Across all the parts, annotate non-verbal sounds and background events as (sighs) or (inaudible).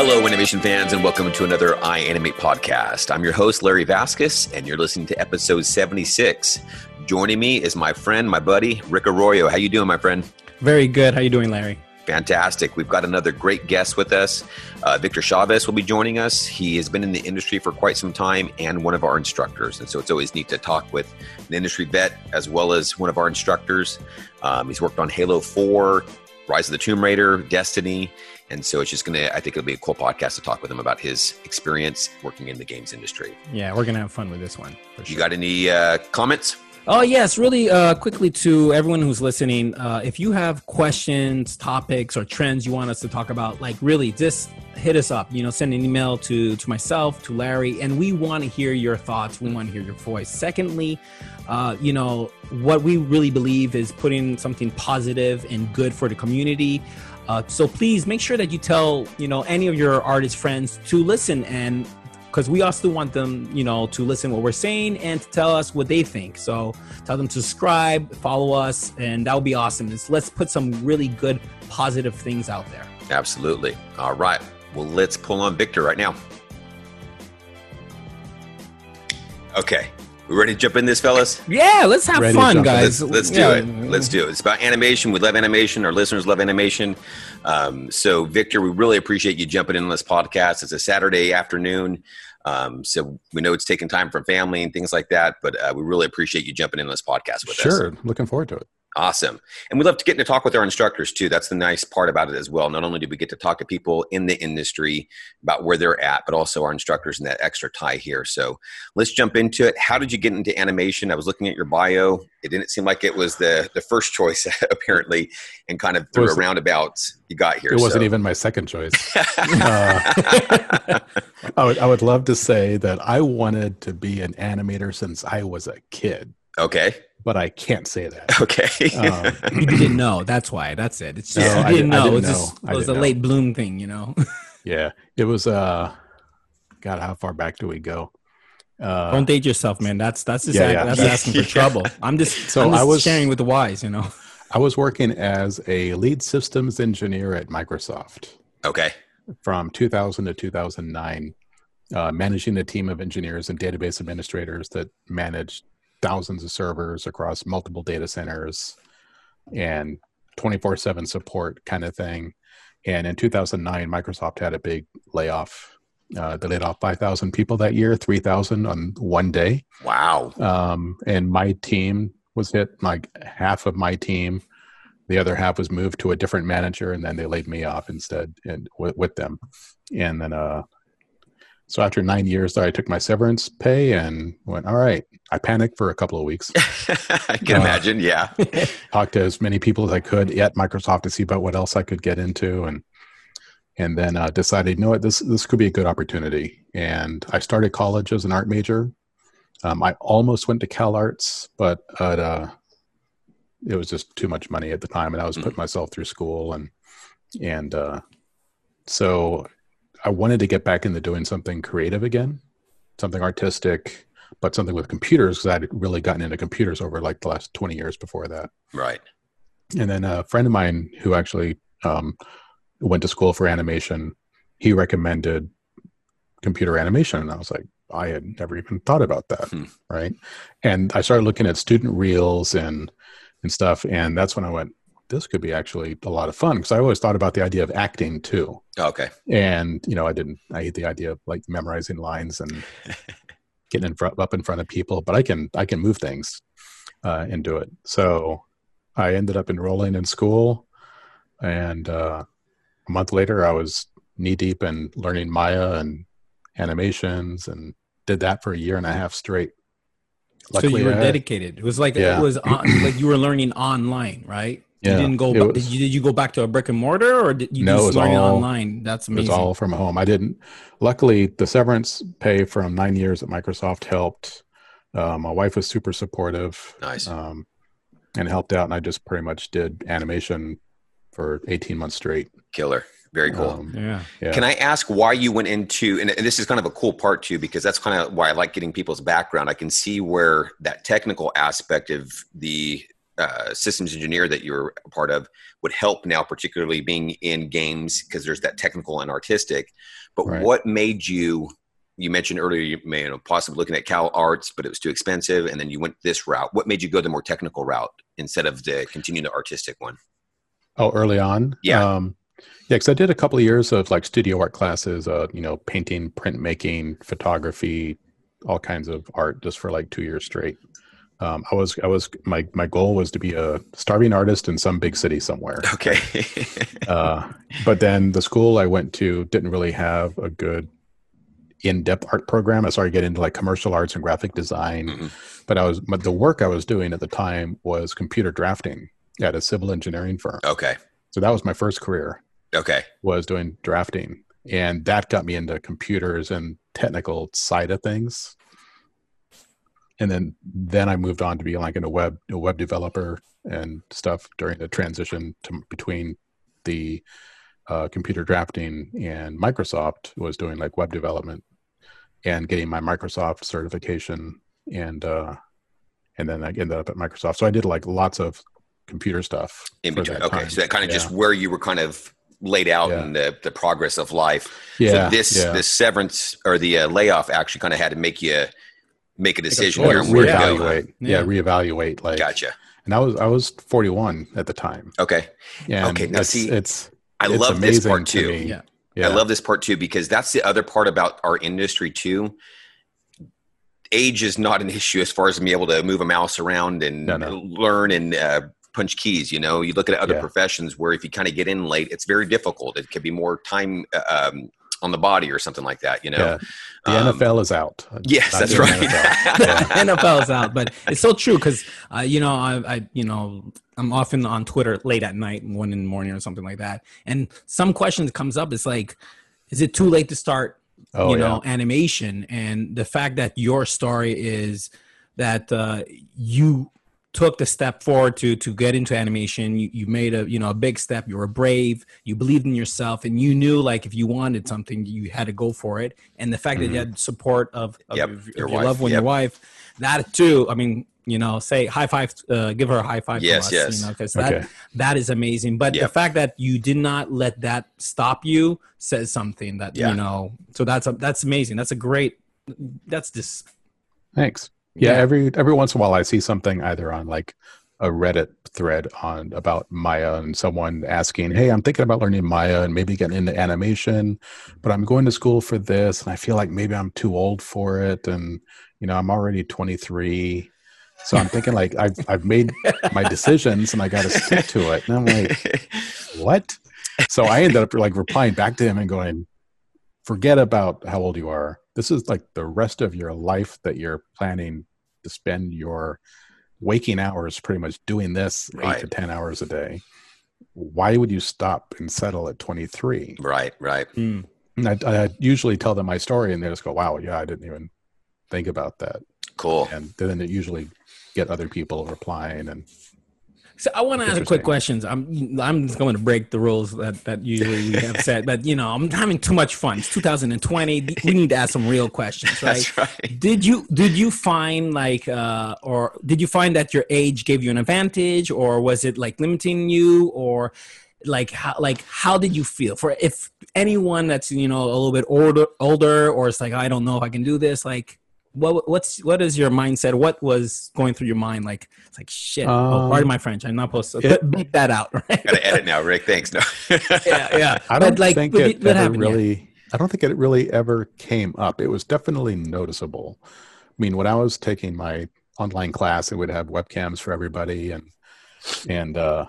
Hello, animation fans, and welcome to another iAnimate podcast. I'm your host, Larry Vasquez, and you're listening to episode 76. Joining me is my friend, my buddy, Rick Arroyo. How you doing, my friend? Very good. How you doing, Larry? Fantastic. We've got another great guest with us. Uh, Victor Chavez will be joining us. He has been in the industry for quite some time and one of our instructors. And so it's always neat to talk with an industry vet as well as one of our instructors. Um, he's worked on Halo 4, Rise of the Tomb Raider, Destiny. And so it's just going to, I think it'll be a cool podcast to talk with him about his experience working in the games industry. Yeah, we're going to have fun with this one. Sure. You got any uh, comments? Oh, yes. Really uh, quickly to everyone who's listening, uh, if you have questions, topics, or trends you want us to talk about, like really just hit us up. You know, send an email to, to myself, to Larry, and we want to hear your thoughts. We want to hear your voice. Secondly, uh, you know, what we really believe is putting something positive and good for the community. Uh, so please make sure that you tell you know any of your artist friends to listen and because we also want them you know to listen what we're saying and to tell us what they think. So tell them to subscribe follow us and that would be awesome. Just let's put some really good positive things out there. Absolutely. All right. Well let's pull on victor right now. Okay we ready to jump in this, fellas? Yeah, let's have ready fun, guys. Let's, let's do yeah. it. Let's do it. It's about animation. We love animation. Our listeners love animation. Um, so, Victor, we really appreciate you jumping in on this podcast. It's a Saturday afternoon. Um, so we know it's taking time from family and things like that, but uh, we really appreciate you jumping in on this podcast with sure. us. Sure. Looking forward to it. Awesome. And we love to get to talk with our instructors too. That's the nice part about it as well. Not only do we get to talk to people in the industry about where they're at, but also our instructors and that extra tie here. So let's jump into it. How did you get into animation? I was looking at your bio. It didn't seem like it was the, the first choice, (laughs) apparently, and kind of through a roundabout you got here. It wasn't so. even my second choice. (laughs) uh, (laughs) I, would, I would love to say that I wanted to be an animator since I was a kid. Okay but I can't say that. (laughs) Okay. Um, (laughs) you didn't know. That's why. That's it. It's just no, you didn't know. Didn't it was, just, it was a know. late bloom thing, you know. (laughs) yeah, it was. Uh, God, how far back do we go? Uh, Don't date yourself, man. That's that's just yeah, yeah. that's asking for trouble. I'm just so I'm just I was sharing with the wise, you know. I was working as a lead systems engineer at Microsoft. Okay. From 2000 to 2009, uh, managing a team of engineers and database administrators that managed thousands of servers across multiple data centers and 24 7 support kind of thing. And in 2009, Microsoft had a big layoff. Uh, they laid off 5,000 people that year, 3,000 on one day. Wow. Um, and my team was hit, like half of my team. The other half was moved to a different manager, and then they laid me off instead and with, with them. And then uh, so after nine years, I took my severance pay and went, all right. I panicked for a couple of weeks. (laughs) I can uh, imagine. Yeah. (laughs) talked to as many people as I could at Microsoft to see about what else I could get into. And, and then uh, decided, you know what, this, this could be a good opportunity. And I started college as an art major. Um, I almost went to Cal Arts, but uh, it was just too much money at the time. And I was mm-hmm. putting myself through school and, and uh, so I wanted to get back into doing something creative again, something artistic, but something with computers because I'd really gotten into computers over like the last 20 years before that. Right. And then a friend of mine who actually um, went to school for animation, he recommended computer animation. And I was like, I had never even thought about that. Hmm. Right. And I started looking at student reels and, and stuff. And that's when I went, this could be actually a lot of fun because I always thought about the idea of acting too. Okay. And you know, I didn't. I hate the idea of like memorizing lines and (laughs) getting in front, up in front of people. But I can I can move things uh, and do it. So I ended up enrolling in school, and uh, a month later, I was knee deep in learning Maya and animations, and did that for a year and a half straight. Luckily, so you were dedicated. It was like yeah. it was on, like you were learning online, right? Yeah, you didn't go. Was, did, you, did you go back to a brick and mortar, or did you no, just learn all, online? That's amazing. It was all from home. I didn't. Luckily, the severance pay from nine years at Microsoft helped. Uh, my wife was super supportive. Nice. Um, and helped out, and I just pretty much did animation for eighteen months straight. Killer. Very cool. Um, yeah. yeah. Can I ask why you went into, and, and, this is kind of a cool part too, because that's kind of why I like getting people's background. I can see where that technical aspect of the uh, systems engineer that you're a part of would help now, particularly being in games because there's that technical and artistic. But Right. what made you? You mentioned earlier you may you know, possibly looking at Cal Arts, but it was too expensive, and then you went this route. What made you go the more technical route instead of the continue the artistic one? Oh, early on. Yeah. Um, yeah, because I did a couple of years of like studio art classes, uh, you know, painting, printmaking, photography, all kinds of art, just for like two years straight. Um, I was, I was, my my goal was to be a starving artist in some big city somewhere. Okay. (laughs) Uh, but then the school I went to didn't really have a good in-depth art program. I started getting into like commercial arts and graphic design. Mhm. But I was, but the work I was doing at the time was computer drafting at a civil engineering firm. okay. So that was my first career Okay. was doing drafting and that got me into computers and technical side of things and then then i moved on to be like in a web a web developer and stuff during the transition to, between the uh, computer drafting and microsoft was doing like web development and getting my microsoft certification and uh and then i ended up at microsoft so i did like lots of computer stuff In between. Okay. time. So that kind of Yeah. just where you were kind of laid out Yeah. in the, the progress of life. yeah so this yeah. this severance or the uh, layoff actually kind of had to make you make a decision choice. here on where to go. reevaluate. Yeah. Yeah. reevaluate. Like, Gotcha. and I was I was 41 at the time. Okay. And Okay, now it's, see, it's I it's love this part too. me. Yeah. Yeah. I love this part too because that's the other part about our industry too. Age is not an issue as far as being able to move a mouse around and No, no. learn and uh, punch keys. You know, you look at other Yeah. professions where if you kind of get in late, it's very difficult. It could be more time uh, um, on the body or something like that. You know, Yeah. The Um, NFL is out. Yes, Not that's right. NFL. (laughs) Yeah. (laughs) NFL's out, but it's so true because uh, you know I, I you know I'm often on Twitter late at night, one in the morning or something like that, and some questions comes up. It's like, is it too late to start? Oh, you yeah. know, animation, and the fact that your story is that uh, you took the step forward to to get into animation. You, you made a you know a big step. You were brave. You believed in yourself and you knew like if you wanted something you had to go for it. And the fact that you had support of, of Yep, your, your of your wife, loved one your wife that too i mean you know say high five uh, give her a high five Yes, from us, yes. you know because that Okay. that is amazing. But the fact that you did not let that stop you says something that Yeah. you know so that's a, that's amazing. That's a great that's just Thanks. Yeah, Yeah. Every every once in a while, I see something either on like a Reddit thread on about Maya and someone asking, "Hey, I'm thinking about learning Maya and maybe getting into animation, but I'm going to school for this, and I feel like maybe I'm too old for it, and you know, I'm already 23." So I'm thinking like I've I've made my decisions and I got to stick to it. And I'm like, (laughs) what? So I ended up like replying back to him and going, forget about how old you are. This is like the rest of your life that you're planning to spend your waking hours pretty much doing this eight to 10 hours a day. Why would you stop and settle at 23? right, right. mm, And I, I usually tell them my story and they just go, wow, yeah, I didn't even think about that. Cool. And then it usually get other people replying and So I want to ask a quick questions. I'm I'm just going to break the rules that that usually we have set. but you know I'm having too much fun. It's 2020. We need to ask some real questions, right? Right. Did you did you find like uh or did you find that your age gave you an advantage or was it like limiting you or like how like how did you feel for if anyone that's you know a little bit older older or it's like I don't know if I can do this like what what's what is your mindset what was going through your mind like it's like shit oh, Um, pardon my French I'm not supposed to it- (laughs) beat that out right Got to edit now, Rick. Thanks. No. (laughs) yeah yeah I don't like think what, it what ever happened yeah. really. I don't think it really ever came up. It was definitely noticeable. I mean, when I was taking my online class, it would have webcams for everybody, and and uh,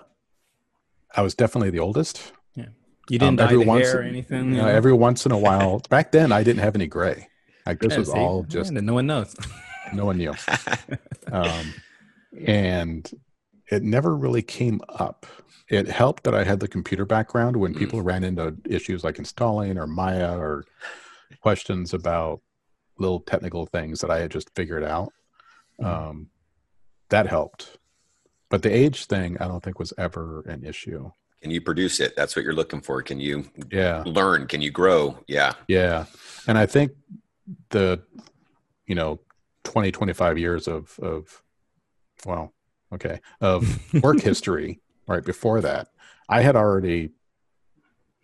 I was definitely the oldest. you didn't um, dye every the once- hair or anything You you know, know? every once in a while. back then, I didn't have any gray. Like this was see? all just Yeah, no one knows (laughs) no one knew. (laughs) um, and it never really came up. It helped that I had the computer background when people ran into issues like installing or Maya or questions about little technical things that I had just figured out. Um, that helped. But the age thing, I don't think was ever an issue. Can you produce it? That's what you're looking for. Can you Yeah. learn? Can you grow? Yeah. Yeah. And I think the, you know, 20, 25 years of, of, well, okay, of (laughs) work history right before that, I had already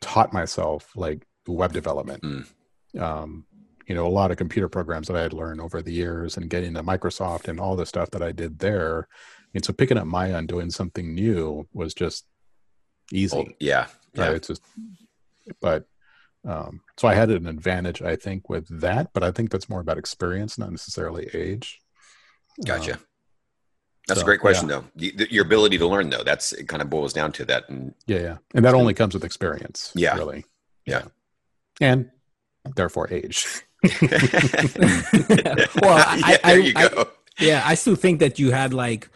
taught myself like web development. Mm. Um, you know, a lot of computer programs that I had learned over the years and getting to Microsoft and all the stuff that I did there. And so picking up Maya and doing something new was just easy. Oh, yeah. Right. Yeah. It's just, but, um, so I had an advantage, I think, with that, but I think that's more about experience, not necessarily age. Gotcha. Um, That's a great question, though. Y- th- Your ability to learn, though, that's it. Kind of boils down to that. And yeah, yeah, and that only comes with experience. Yeah. really. Yeah. and therefore age. (laughs) (laughs) well, I, yeah, I, there you I- go. yeah, I still think that you had like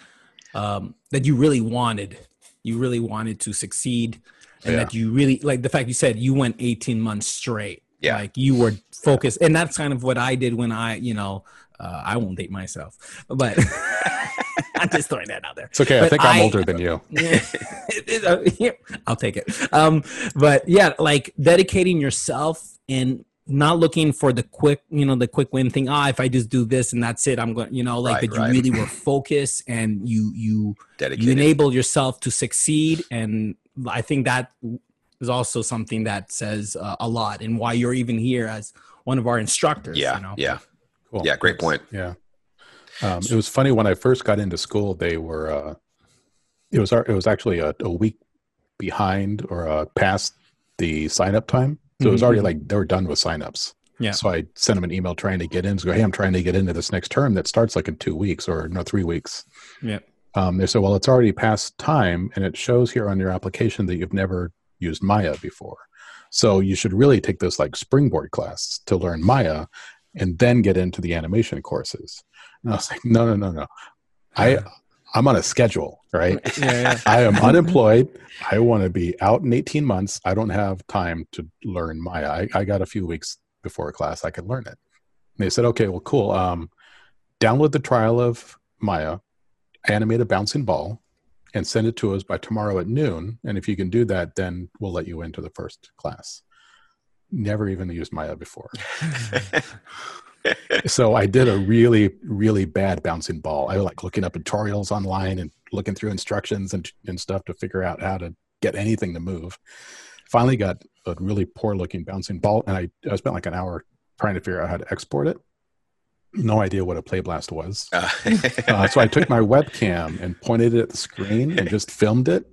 um, that you really wanted, you really wanted to succeed, and Yeah. that you really like the fact you said you went 18 months straight. Yeah. like you were focused, and that's kind of what I did when I, you know, uh, I won't date myself, but (laughs) I'm just throwing that out there. It's okay. I think I'm I- older than you. (laughs) (laughs) I'll take it. Um, but yeah, like dedicating yourself and not looking for the quick, you know, the quick win thing. Ah, if I just do this and that's it, I'm going. You know, like Right, that you right. really were focused and you you you enable yourself to succeed. And I think that is also something that says uh, a lot and why you're even here as one of our instructors. yeah. you know? Yeah. Cool. Yeah, great point. Yeah. Um, it was funny when I first got into school. They were. Uh, it was. our, It was actually a, a week behind or uh, past the sign up time. So it was already mhm. like they were done with signups. Yeah. So I sent them an email trying to get in. To go, hey, I'm trying to get into this next term that starts like in two weeks or no three weeks. Yeah. Um, they said, well, it's already past time, and it shows here on your application that you've never used Maya before. So you should really take this like springboard class to learn Maya, and then get into the animation courses. And I was like, no, no, no, no. I I'm on a schedule, right? Yeah, yeah. (laughs) I am unemployed. I want to be out in 18 months. I don't have time to learn Maya. I, I got a few weeks before a class. I could learn it. And they said, okay, well, cool. Um, download the trial of Maya, animate a bouncing ball, and send it to us by tomorrow at noon. And if you can do that, then we'll let you into the first class. Never even used Maya before. (laughs) so I did a really, really bad bouncing ball. I was like looking up tutorials online and looking through instructions and, and stuff to figure out how to get anything to move. Finally got a really poor looking bouncing ball, and I, I spent like an hour trying to figure out how to export it. No idea what a play blast was. (laughs) Uh, Uh, so I took my webcam and pointed it at the screen and just filmed it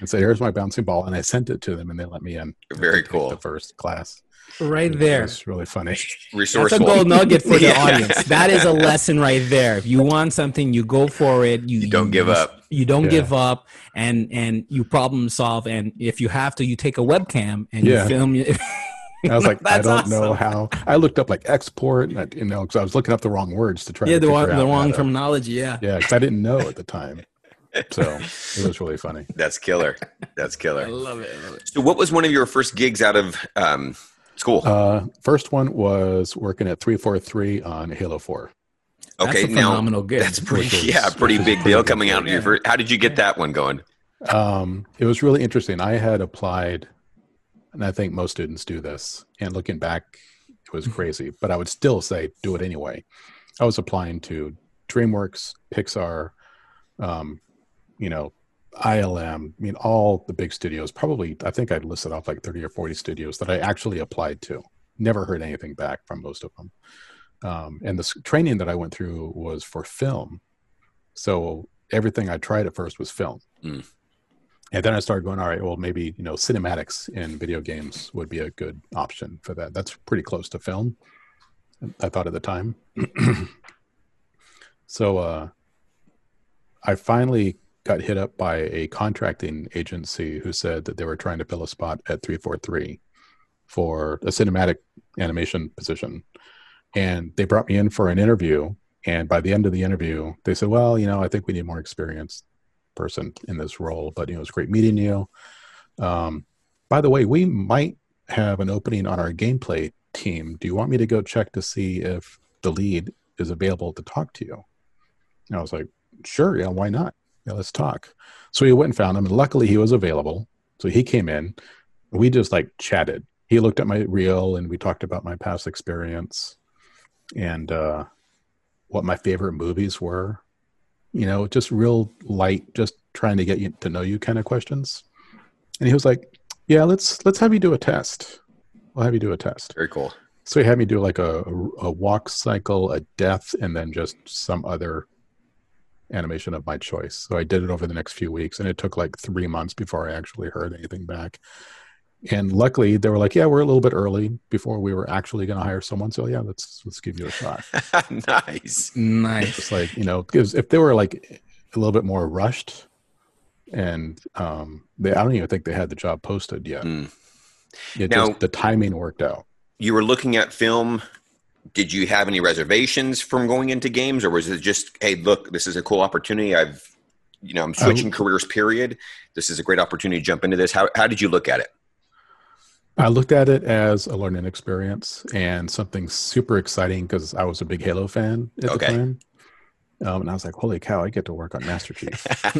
and said, "Here's my bouncing ball," and I sent it to them, and they let me in. Very cool. The first class. Right It there. was really funny. Resourceful. That's a gold nugget for the (laughs) Yeah. audience. That is a (laughs) lesson right there. If you want something, you go for it. You, You don't give up. You don't Yeah. give up, and and you problem solve. And if you have to, you take a webcam and Yeah. you film. It. I was like, (laughs) I don't know how. I looked up like export, and I, you know, because I was looking up the wrong words to try. Yeah, to the figure wrong, out the wrong terminology. Yeah. Yeah, because I didn't know at the time, (laughs) so it was really funny. That's killer. That's I killer. love it. I love it. So, what was one of your first gigs out of um, school? Uh, first one was working at three four three on Halo Four. That's okay, a now phenomenal gig. that's pretty, Which is- yeah, pretty big deal good coming out of gig, your first. How did you get that one going? Um, it was really interesting. I had applied, and I think most students do this. And looking back, it was crazy, but I would still say do it anyway. I was applying to DreamWorks, Pixar, um, you know, ILM. I mean, all the big studios. Probably, I think I'd listed off like thirty or forty studios that I actually applied to. Never heard anything back from most of them. Um, and the training that I went through was for film, so everything I tried at first was film. Mm. And then I started going, all right, well, maybe, you know, cinematics in video games would be a good option for that. That's pretty close to film, I thought at the time. (clears throat) so uh, I finally got hit up by a contracting agency who said that they were trying to fill a spot at 343 for a cinematic animation position. And they brought me in for an interview. And by the end of the interview, they said, well, you know, I think we need more experienced person in this role, but you know, it's great meeting you. Um, by the way, we might have an opening on our gameplay team. Do you want me to go check to see if the lead is available to talk to you? And I was like, sure, yeah, why not? Yeah, let's talk. So we went and found him, and luckily he was available. So he came in. We just like chatted. He looked at my reel, and we talked about my past experience and uh, what my favorite movies were you know, just real light, just trying to get you to know you kind of questions. And he was like, "Yeah, let's let's have you do a test. We'll have you do a test." Very cool. So he had me do like a, a, a walk cycle, a death, and then just some other animation of my choice. So I did it over the next few weeks, and it took like three months before I actually heard anything back. And luckily, they were like, "Yeah, we're a little bit early before we were actually going to hire someone. So yeah, let's let's give you a shot." (laughs) nice. Nice. Just like you know, because if they were like a little bit more rushed, and um, they I don't even think they had the job posted yet. Mm. It Now- just the timing worked out. You were looking at film. Did you have any reservations from going into games, or was it just, hey, look, this is a cool opportunity. I've, you know, I'm switching careers. Period. This is a great opportunity to jump into this. How how did you look at it? I looked at it as a learning experience and something super exciting because I was a big Halo fan at Okay. the time. Um, and I was like, holy cow, I get to work on Master Chief. (laughs) (laughs)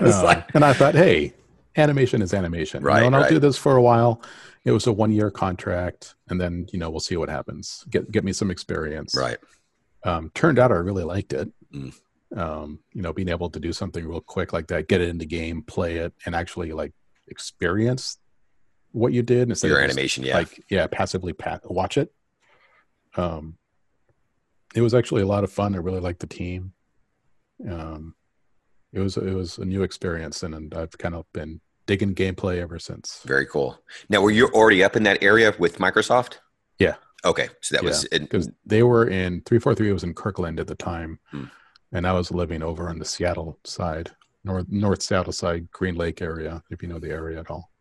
Uh, like- and I thought, hey, animation is animation. you know, Right, and I'll right. do this for a while. It was a one year contract. And then, you know, we'll see what happens. Get, get me some experience. right. Um, turned out I really liked it. Mm. Um, you know, being able to do something real quick like that, get it into game, play it, and actually like experience what you did instead Your of just, animation, yeah. like yeah, passively pat watch it. Um, it was actually a lot of fun. I really liked the team. Um, it was it was a new experience, and, and I've kind of been digging gameplay ever since. Very cool. Now, were you already up in that area with Microsoft? Yeah. Okay, so that was it. because they were in 343 It was in kirkland at the time Hmm. and i was living over on the seattle side north north seattle side green lake area if you know the area at all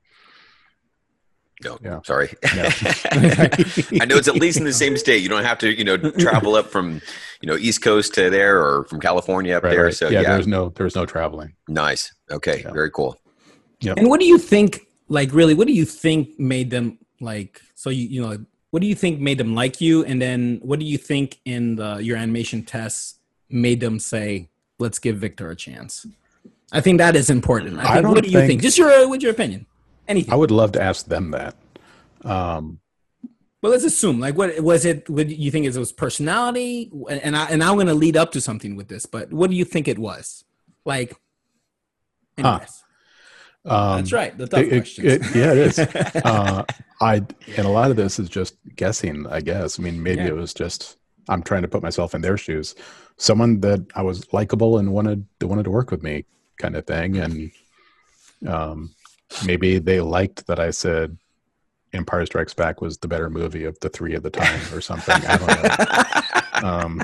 No, Yeah. sorry. Yeah. (laughs) (laughs) I know it's at least in the same state. You don't have to, you know, travel up from, you know, East Coast to there or from California up Right, there. right. So yeah, yeah, there's no there's no traveling nice. Okay, Yeah. very cool. Yeah. And what do you think? Like, really, what do you think made them like? So you you know, what do you think made them like you? And then what do you think in the your animation tests made them say, "Let's give Victor a chance"? I think that is important. I I think. don't what do you think? think- Just your what's your opinion? Anything. i would love to ask them that um Well, let's assume. Like, what was it? Do you think it was personality? And I and I'm going to lead up to something with this, but what do you think it was? Like, Huh. um that's right. The tough it- it- questions. it- yeah it is (laughs) uh i and a lot of this is just guessing i guess i mean maybe Yeah. it was just i'm trying to put myself in their shoes someone that i was likable and wanted they wanted to work with me kind of thing and um maybe they liked that i said empire strikes back was the better movie of the three at the time or something i don't know um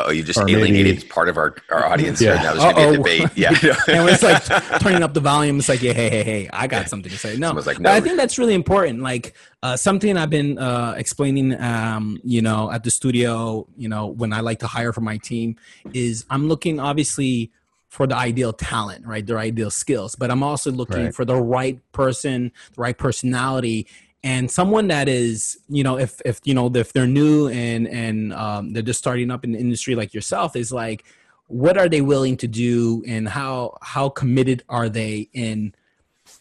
Oh, you just alienated maybe- part of our, our audience Yeah. here. Now there's going to be a Uh-oh. debate. (laughs) Yeah. and when it's like turning up the volume, it's like, yeah, hey, hey, hey, I got something to say. No, Someone's like, but I think that's really important. Like uh, something I've been uh, explaining, um, you know, at the studio, you know, when I like to hire for my team, is I'm looking obviously for the ideal talent, right? Their ideal skills, but I'm also looking Right. for the right person, the right personality, and someone that is, you know, if if you know if they're new and and um, they're just starting up in the industry like yourself, is like what are they willing to do and how how committed are they in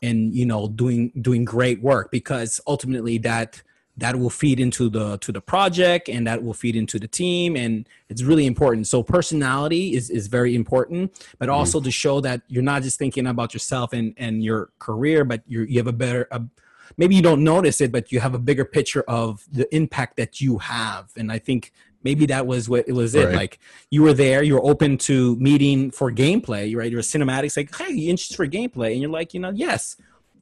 in you know doing doing great work because ultimately that that will feed into the to the project and that will feed into the team and it's really important. So personality is is very important but mm-hmm. also to show that you're not just thinking about yourself and and your career but you you have a better a, maybe you don't notice it but you have a bigger picture of the impact that you have. And i think maybe that was what it was it. Like you were there you were open to meeting for gameplay right? You're a cinematics like hey you interested for gameplay? And you're like you know yes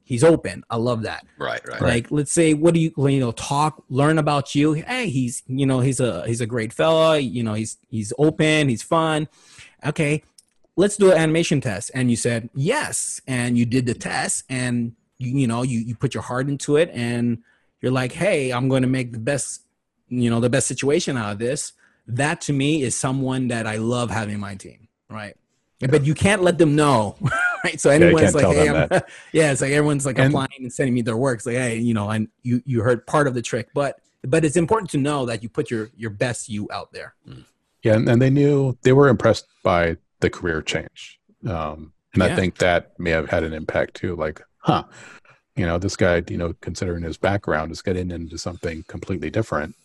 he's open. I love that. Right, right. like let's say what do you you know talk learn about you. Hey he's you know he's a he's a great fella. You know he's he's open he's fun. Okay let's do an animation test. And you said yes. And you did the test. And you you know you you put your heart into it. And you're like hey i'm going to make the best you know the best situation out of this. That to me is someone that i love having in my team right? But you can't let them know (laughs) right so you anyone's can't like hey I'm, (laughs) yeah it's like everyone's like And- applying and sending me their work it's like hey you know and you you heard part of the trick but but it's important to know that you put your your best you out there Yeah, and, and they knew they were impressed by the career change, um, and Yeah. I think that may have had an impact too. Like, huh, you know, this guy, you know, considering his background, is getting into something completely different.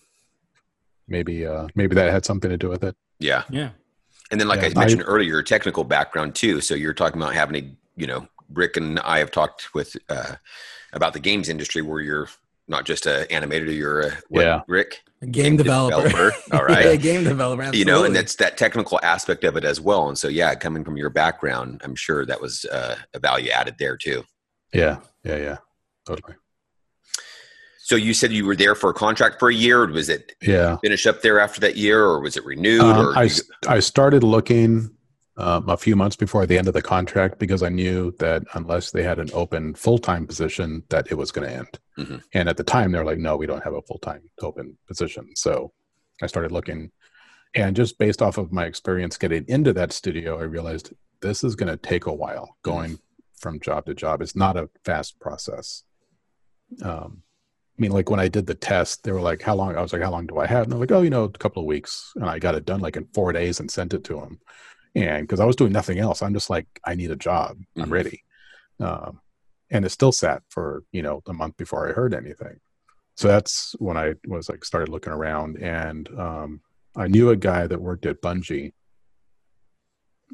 Maybe, uh, maybe that had something to do with it. Yeah. yeah And then, like Yeah, I mentioned earlier, technical background too. So you're talking about having a, you know, Rick and I have talked with uh, about the games industry where you're not just an animator, you're a what, Yeah. Rick, game, developer. (laughs) All right. yeah, game developer. you know, and that's that technical aspect of it as well. And so, yeah, coming from your background, I'm sure that was uh, a value added there too. Yeah, yeah, yeah, totally. So you said you were there for a contract for a year. Was it Yeah. finish up there after that year, or was it renewed? Um, or I, you- I started looking um, a few months before the end of the contract because I knew that unless they had an open full time position, that it was going to end. Mhm. And at the time, they're like, "No, we don't have a full time open position." So I started looking, and just based off of my experience getting into that studio, I realized this is going to take a while going from job to job. It's not a fast process. Um, mean, like when I did the test, they were like, "How long?" I was like, "How long do I have?" And they're like, "Oh, you know, a couple of weeks." And I got it done like in four days and sent it to them. And because I was doing nothing else, I'm just like, "I need a job. I'm Mhm. ready." Um, and it still sat for you know a month before I heard anything. So that's when I was like started looking around, and um, I knew a guy that worked at Bungie,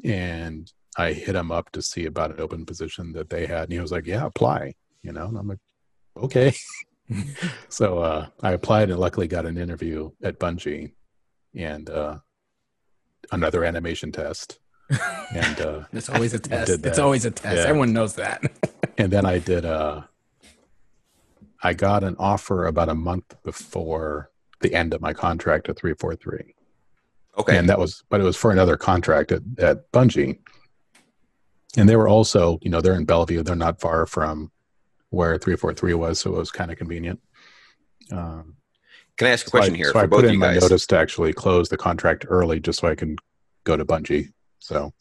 and I hit him up to see about an open position that they had, and he was like, "Yeah, apply." You know, and I'm like, "Okay." (laughs) (laughs) so uh, I applied and luckily got an interview at Bungie and uh, another animation test. And uh, (laughs) it's always a test. It's always a test. Yeah. Everyone knows that. (laughs) and then I did uh I got an offer about a month before the end of my contract at 343. okay, And that was but it was for another contract at, at Bungie. And they were also, you know, they're in Bellevue. They're not far from where 343 was, so it was kind of convenient. Um, can I ask a So I- question here so for I both put in you my guys? notice to actually close the contract early, just so I can go to Bungie. So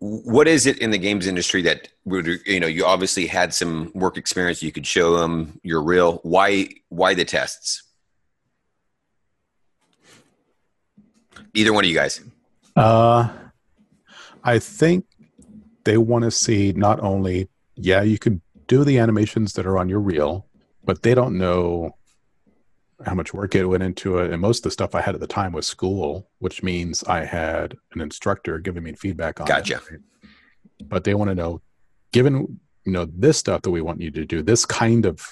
what is it in the games industry that would you know you obviously had some work experience you could show them you're real why why the tests either one of you guys Uh, I think they want to see not only, yeah, you can do the animations that are on your reel, but they don't know how much work it went into it. And most of the stuff I had at the time was school, which means I had an instructor giving me feedback on Gotcha. it. right? But they want to know, given you know this stuff that we want you to do, this kind of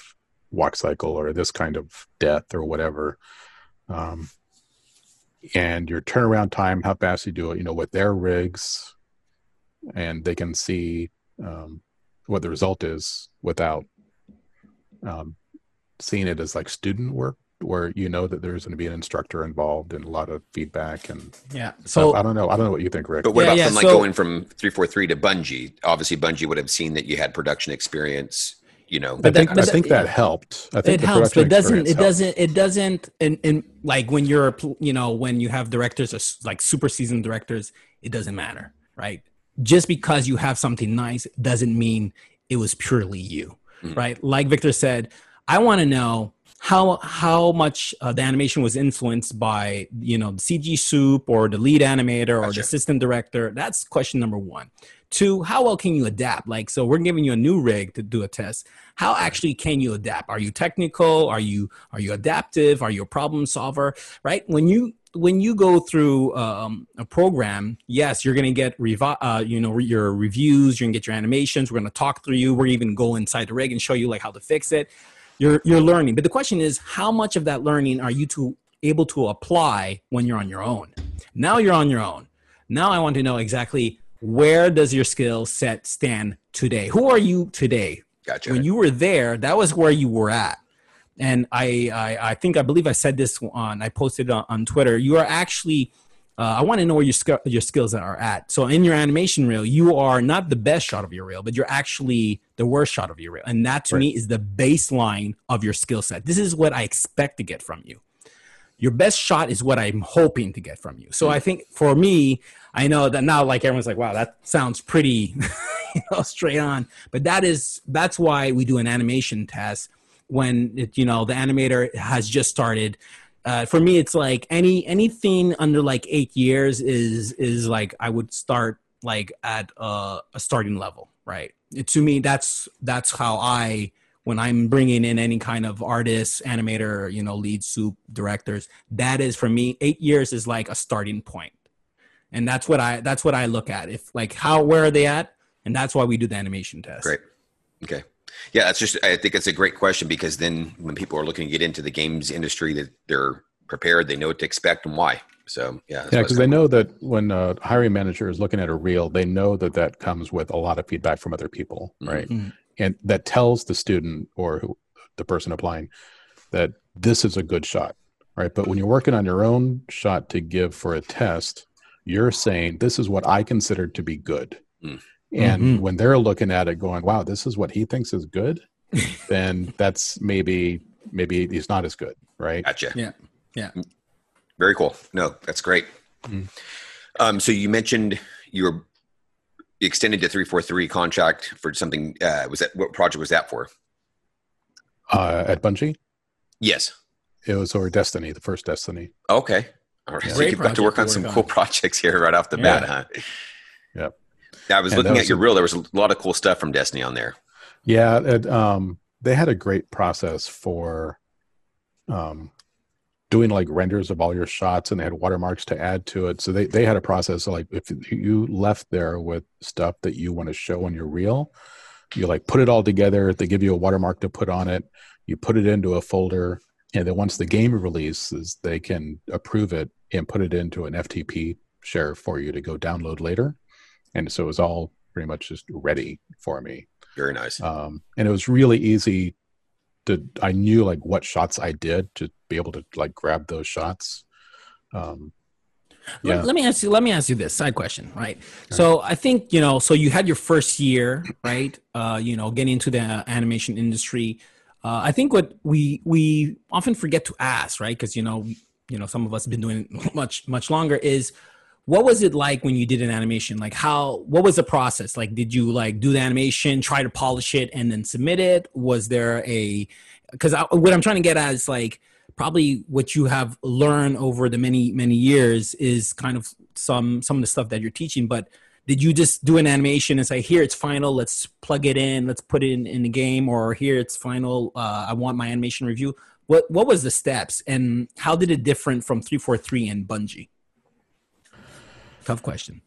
walk cycle or this kind of death or whatever. Um, and your turnaround time, how fast you do it, you know, with their rigs, and they can see um, what the result is without um, seeing it as like student work, where you know that there's going to be an instructor involved and a lot of feedback. And yeah. so So I don't know. I don't know what you think, Rick. but what Yeah, about yeah, from like so- going from 343 to bungie obviously bungie would have seen that you had production experience you know I But think that- I think that- that helped. I think it the helps, but it doesn't. It helped. doesn't. It doesn't. And and like when you're, you know, when you have directors or like super seasoned directors, it doesn't matter, right? Just because you have something nice doesn't mean it was purely you, Mhm. right? Like Victor said, I want to know how how much uh, the animation was influenced by you know the CG sup or the lead animator or Gotcha. the assistant director. That's question number one. Two, how well can you adapt? Like, so we're giving you a new rig to do a test. How actually can you adapt? Are you technical? Are you are you adaptive? Are you a problem solver? Right? When you when you go through um, a program, yes, you're going to get revi- uh, you know your reviews. You're going to get your animations. We're going to talk through you. We're even go inside the rig and show you like how to fix it. You're you're learning, but the question is, how much of that learning are you to able to apply when you're on your own? Now you're on your own. Now I want to know exactly where does your skill set stand today? Who are you today? gotcha When you were there, that was where you were at. And I, I, I think I believe I said this on I posted on, on Twitter. You are actually uh, I want to know where your skill your skills are at. So in your animation reel, you are not the best shot of your reel, but you're actually the worst shot of your reel, and that to Right. me is the baseline of your skill set. This is what I expect to get from you. Your best shot is what I'm hoping to get from you. So I think for me, I know that now like everyone's like, wow, that sounds pretty (laughs) you know, straight on. But that is that's why we do an animation test when it, you know the animator has just started. Uh, for me, it's like any anything under like eight years is is like I would start like at a, a starting level, right? It, to me, that's that's how I when I'm bringing in any kind of artist, animator, you know, lead soup directors. That is for me, eight years is like a starting point. and that's what I that's what I look at. If like how where are they at, and that's why we do the animation test. Great. Okay. Yeah, that's just. I think it's a great question because then when people are looking to get into the games industry, that they're prepared, they know what to expect and why. So yeah, yeah, because they know that when a hiring manager is looking at a reel, they know that that comes with a lot of feedback from other people, mm-hmm. right? Mm-hmm. And that tells the student or who, the person applying that this is a good shot, right? But when you're working on your own shot to give for a test, you're saying this is what I consider to be good. Mm. And mm-hmm. when they're looking at it, going, "Wow, this is what he thinks is good," (laughs) then that's maybe maybe he's not as good, right? Gotcha. Yeah. Yeah. Very cool. No, that's great. Mm-hmm. Um, so you mentioned your extended to 343 contract for something. Uh, was that what project was that for? Uh, at Bungie? Yes. It was over Destiny, the first Destiny. Okay. All right. So you've got to work on some cool (laughs) projects here right off the yeah. bat, huh? Yeah. I was and looking at your reel. There was a lot of cool stuff from Destiny on there. Yeah. It, um, they had a great process for um, doing like renders of all your shots and they had watermarks to add to it. So they, they had a process like if you left there with stuff that you want to show on your reel, you like put it all together. They give you a watermark to put on it. You put it into a folder. And then once the game releases, they can approve it and put it into an FTP share for you to go download later. And so it was all pretty much just ready for me. Very nice. Um, and it was really easy to, I knew like what shots I did to be able to like grab those shots. Um, yeah. Let, me ask you. Let me ask you this side question, right? So I think you know. So you had your first year, right? Uh, you know, getting into the animation industry. Uh, I think what we we often forget to ask, right? Because you know, you know, some of us have been doing it much much longer. Is what was it like when you did an animation? Like how? What was the process? Like, did you like do the animation, try to polish it, and then submit it? Was there a? Because what I'm trying to get at is like probably what you have learned over the many many years is kind of some some of the stuff that you're teaching but did you just do an animation and say here it's final let's plug it in let's put it in, in the game or here it's final uh, i want my animation review what what was the steps and how did it different from 343 and bungie tough question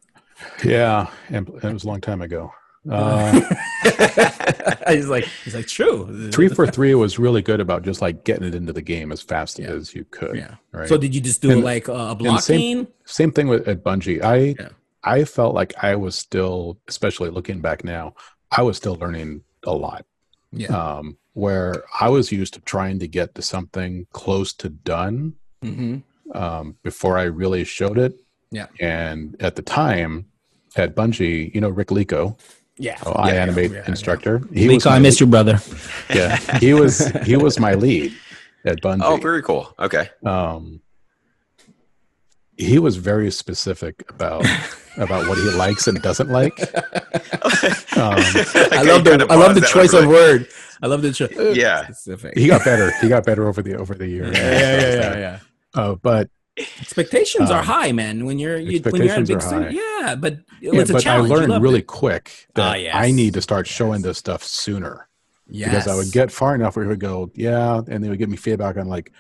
yeah and it was a long time ago uh, (laughs) he's like, he's like, true. (laughs) Three four three was really good about just like getting it into the game as fast yeah. as you could. Yeah. Right. So did you just do and, like a blocking? Same, same, thing with at Bungie. I yeah. I felt like I was still, especially looking back now, I was still learning a lot. Yeah. Um, where I was used to trying to get to something close to done mm-hmm. um, before I really showed it. Yeah. And at the time at Bungie, you know, Rick Lico. Yeah, oh, I yeah, animate yeah, instructor. He was I miss your brother. (laughs) Yeah, he was he was my lead at Bungie. Oh, very cool. Okay. Um, he was very specific about about what he likes and doesn't like. (laughs) Um, I love the I love the choice of word. I love the choice. Yeah, specific. He got better. He got better over the over the years. Yeah, yeah, yeah, yeah. (laughs) yeah. Uh, but expectations um, are high, man. When you're you, when you're at big student, yeah, but yeah, a but I learned really it. quick that uh, yes. I need to start showing this stuff sooner. Yes. Because I would get far enough where he would go, yeah, and they would give me feedback on like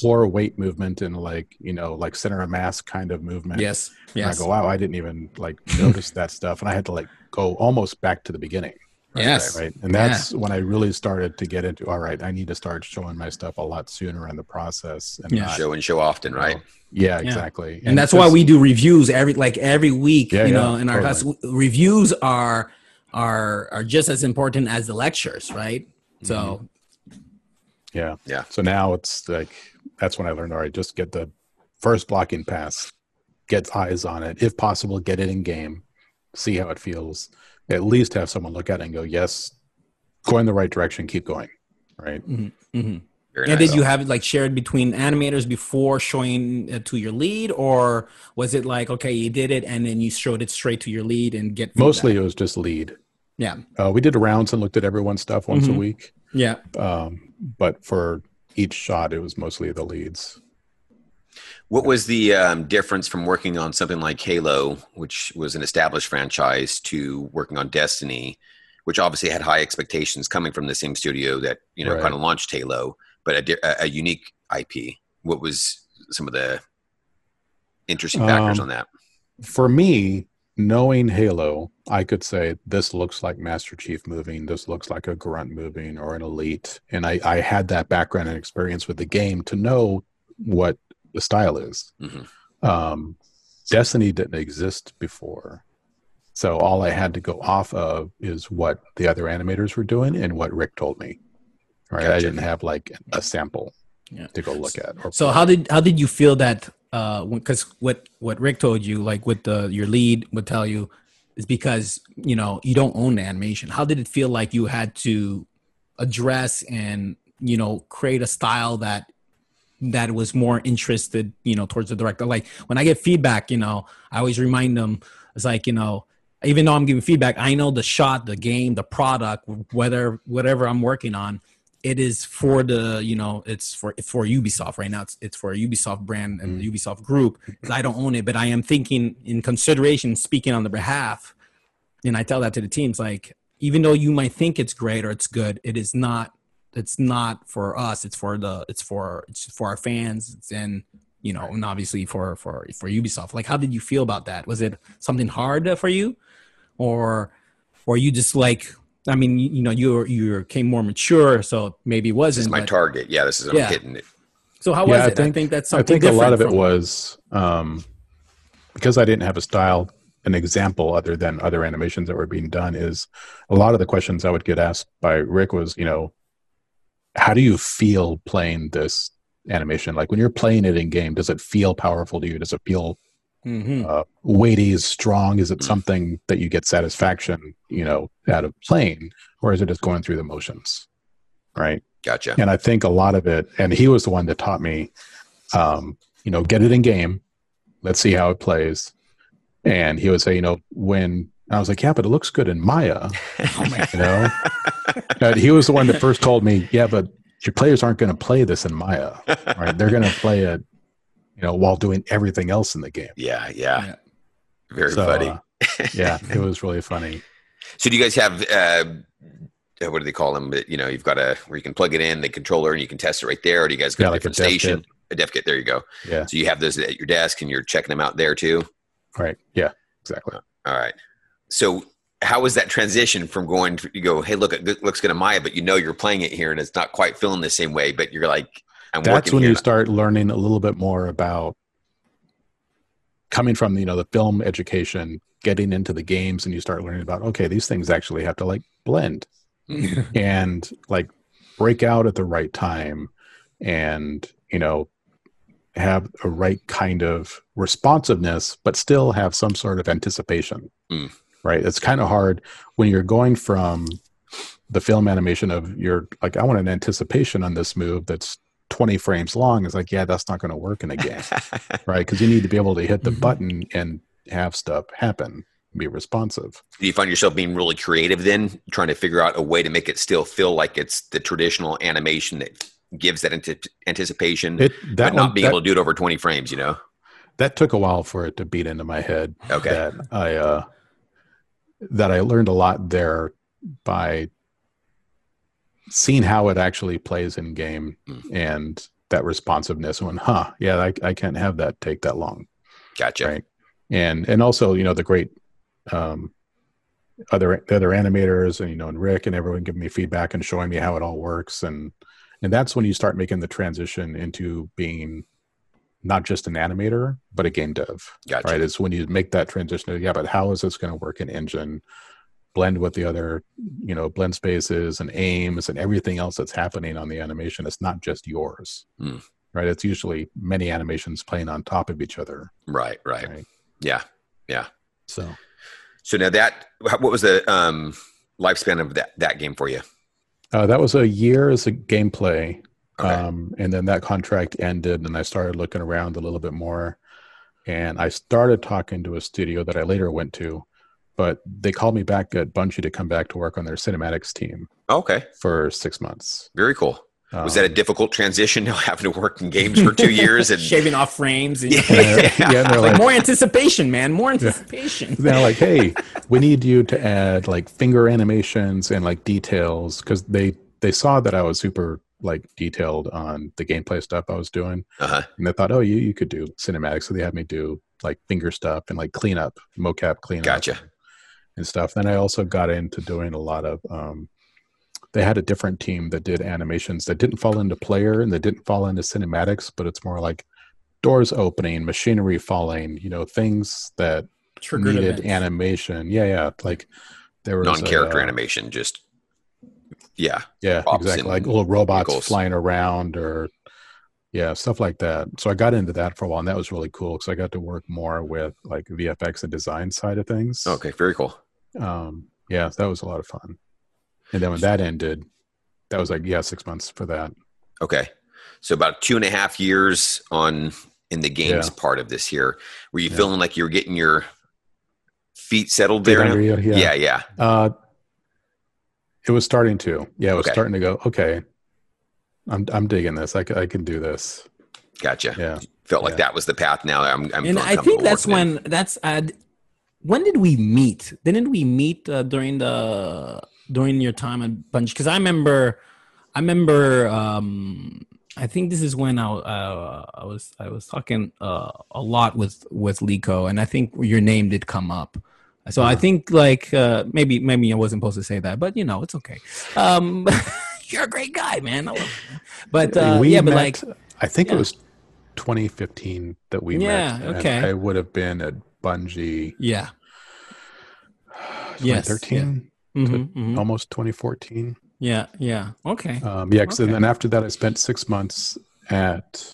core weight movement and like you know like center of mass kind of movement. Yes. Yes. And I go, wow, I didn't even like notice that stuff, and I had to like go almost back to the beginning. Right, yes. Right. And that's yeah. when I really started to get into all right, I need to start showing my stuff a lot sooner in the process. And yeah. Not, show and show often, right? Know, yeah, exactly. And, and that's why we do reviews every like every week, yeah, you know, in our totally. class. Reviews are are are just as important as the lectures, right? So mm-hmm. Yeah. Yeah. So now it's like that's when I learned all right, just get the first blocking pass, get eyes on it. If possible, get it in game, see how it feels at least have someone look at it and go, yes, go in the right direction, keep going. Right. Mm-hmm. Mm-hmm. and nice did you have it like shared between animators before showing it to your lead, or was it like okay, you did it and then you showed it straight to your lead and get? Feedback? Mostly, it was just lead. Yeah, uh, we did rounds and looked at everyone's stuff once mm-hmm. a week. Yeah, um, but for each shot, it was mostly the leads. What was the um, difference from working on something like Halo, which was an established franchise, to working on Destiny, which obviously had high expectations coming from the same studio that you know right. kind of launched Halo, but a, a, unique IP? What was some of the interesting factors um, on that? for me, knowing Halo, I could say this looks like Master Chief moving, this looks like a grunt moving or an elite. And I, I had that background and experience with the game to know what the style is. Mm-hmm. Um, Destiny didn't exist before. So all I had to go off of is what the other animators were doing and what Rick told me. Right. Gotcha. I didn't have like a sample yeah. to go look at. so play. how did how did you feel that uh because what what Rick told you, like what the your lead would tell you is because you know you don't own the animation. How did it feel like you had to address and you know create a style that that was more interested you know towards the director. Like when i get feedback you know i always remind them it's like you know even though i'm giving feedback i know the shot the game the product whether whatever i'm working on it is for the you know it's for for ubisoft right now. It's, it's for a ubisoft brand and the mm. ubisoft group. I don't own it but i am thinking in consideration speaking on the behalf and i tell that to the teams like even though you might think it's great or it's good it is not it's not for us it's for the it's for it's for our fans it's and you know and obviously for for for ubisoft. Like how did you feel about that? Was it something hard for you? Or or you just like i mean you, you know you you came more mature so maybe it wasn't this is my but, target. Yeah this is yeah. i'm hitting it. So how was yeah, it? I think, I think that's something i think a lot of it was um because i didn't have a style an example other than other animations that were being done is a lot of the questions i would get asked by rick was you know how do you feel playing this animation? Like when you're playing it in game, does it feel powerful to you? Does it feel mm-hmm. uh, weighty, strong? Is it mm. something that you get satisfaction, you know, out of playing, or is it just going through the motions? Right. Gotcha. And I think a lot of it, and he was the one that taught me, um, you know, get it in game. Let's see how it plays. And he would say, you know, when I was like, yeah, but it looks good in Maya. oh (laughs) you know, and he was the one that first told me, yeah, but your players aren't going to play this in Maya, right? They're going to play it, you know, while doing everything else in the game. Yeah, yeah, yeah. very so, funny. uh, yeah, it was really funny. So, do you guys have? Uh, what do they call them? You know, you've got a where you can plug it in the controller and you can test it right there. Or do you guys got yeah, a different like a station? Kit. A dev kit. There you go. Yeah. So you have those at your desk and you're checking them out there too. Right. Yeah. Exactly. All right so how was that transition from going to you go hey look it looks good in maya but you know you're playing it here and it's not quite feeling the same way but you're like I'm that's when you start learning a little bit more about coming from you know the film education getting into the games and you start learning about okay these things actually have to like blend (laughs) and like break out at the right time and you know have a right kind of responsiveness but still have some sort of anticipation. Mm right? It's kind of hard when you're going from the film animation of your like I want an anticipation on this move that's 20 frames long. It's like, yeah, that's not going to work in a game, (laughs) right? Because you need to be able to hit the mm-hmm. button and have stuff happen, be responsive. Do you find yourself being really creative then, trying to figure out a way to make it still feel like it's the traditional animation that gives that anticipation, it, that but not one, being that, able to do it over 20 frames, you know? That took a while for it to beat into my head. Okay. That I, uh, that I learned a lot there by seeing how it actually plays in game mm. and that responsiveness when huh yeah I, I can't have that take that long. Gotcha. Right. And and also you know the great um other the other animators and you know and rick and everyone giving me feedback and showing me how it all works. And and that's when you start making the transition into being not just an animator, but a game dev. Gotcha. Right? It's when you make that transition. Yeah, but how is this going to work in Engine? Blend with the other, you know, blend spaces and aims and everything else that's happening on the animation. It's not just yours, mm. right? It's usually many animations playing on top of each other. Right, right. right? Yeah, yeah. So, so now that what was the um, lifespan of that that game for you? Uh, that was a year as a gameplay Okay. Um, and then that contract ended, and I started looking around a little bit more. And I started talking to a studio that I later went to, but they called me back at Bungie to come back to work on their cinematics team. Okay. For six months. Very cool. Um, was that a um, difficult transition (laughs) now having to work in games for two (laughs) years and shaving off frames? And, yeah, (laughs) yeah like, like, more anticipation, man, more anticipation. Yeah. They're like, hey, we need you to add like finger animations and like details because they they saw that I was super like detailed on the gameplay stuff I was doing, Uh-huh. and they thought, oh, you you could do cinematics, so they had me do like finger stuff and like cleanup, mocap cleanup, Gotcha. and stuff. Then I also got into doing a lot of. Um, they had a different team that did animations that didn't fall into player and that didn't fall into cinematics, but it's more like doors opening, machinery falling, you know, things that Triggered needed events. animation. Yeah, yeah. Like there was Non-character uh, animation, just yeah. Yeah, exactly. Like little robots vehicles. flying around or yeah, stuff like that. So I got into that for a while and that was really cool because I got to work more with like VFX and design side of things. Okay, very cool. Um yeah, that was a lot of fun. And then when that ended, that was like, yeah, six months for that. Okay. So about two and a half years on in the games Yeah. part of this here. Were you Yeah. feeling like you were getting your feet settled there? under you, Yeah, yeah. Uh, it was starting to. Yeah, it was Okay. starting to go. Okay, I'm I'm digging this. I, I can do this. Gotcha. Yeah, Felt like yeah. that was the path. Now I'm. I'm and I think that's working in. when that's uh, when did we meet? Didn't we meet uh, during the during your time at Bungie? Because I remember, I remember. um I think this is when I uh, I was I was talking uh, a lot with with Lico, and I think your name did come up. So I think like uh, maybe maybe I wasn't supposed to say that, but you know it's okay. Um, (laughs) you're a great guy, man. But uh, we yeah, but met, like I think yeah. it was 2015 that we Yeah, met. okay. I would have been at Bungie yeah, Yes, 2013, Mhm, mhm. almost 2014. yeah, yeah. Okay. Um, yeah, 'cause Okay. then after that, I spent six months at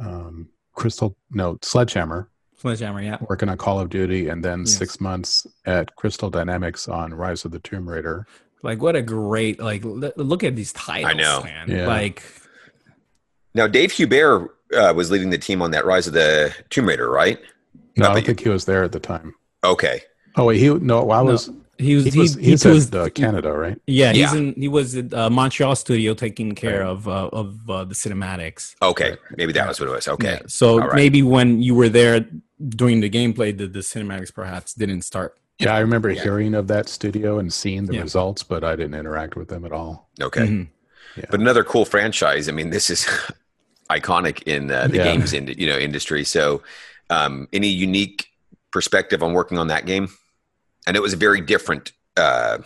um, Crystal, no, Sledgehammer, Sledgehammer, yeah. working on Call of Duty, and then Yes. six months at Crystal Dynamics on Rise of the Tomb Raider. Like what a great like l- look at these titles, I know. man. Yeah. Like Now Dave Hubert uh, was leading the team on that Rise of the Tomb Raider, right? No, Not I don't think he was there at the time. Okay. Oh wait, he no, I No, was. he was He he, was. he, He's was at uh, Canada, right? yeah, he's Yeah. in he was at uh, Montreal studio taking care Right. of uh, of uh, the cinematics. Okay. Maybe that was what it was. Okay. Yeah, So All right. maybe when you were there doing the gameplay the, the cinematics perhaps didn't start. Yeah, I remember Yeah. hearing of that studio and seeing the Yeah. results, but I didn't interact with them at all. Okay. Mhm. But another cool franchise. I mean, this is (laughs) iconic in uh, the Yeah. games in, you know industry. So, um, any unique perspective on working on that game? And it was a very different uh,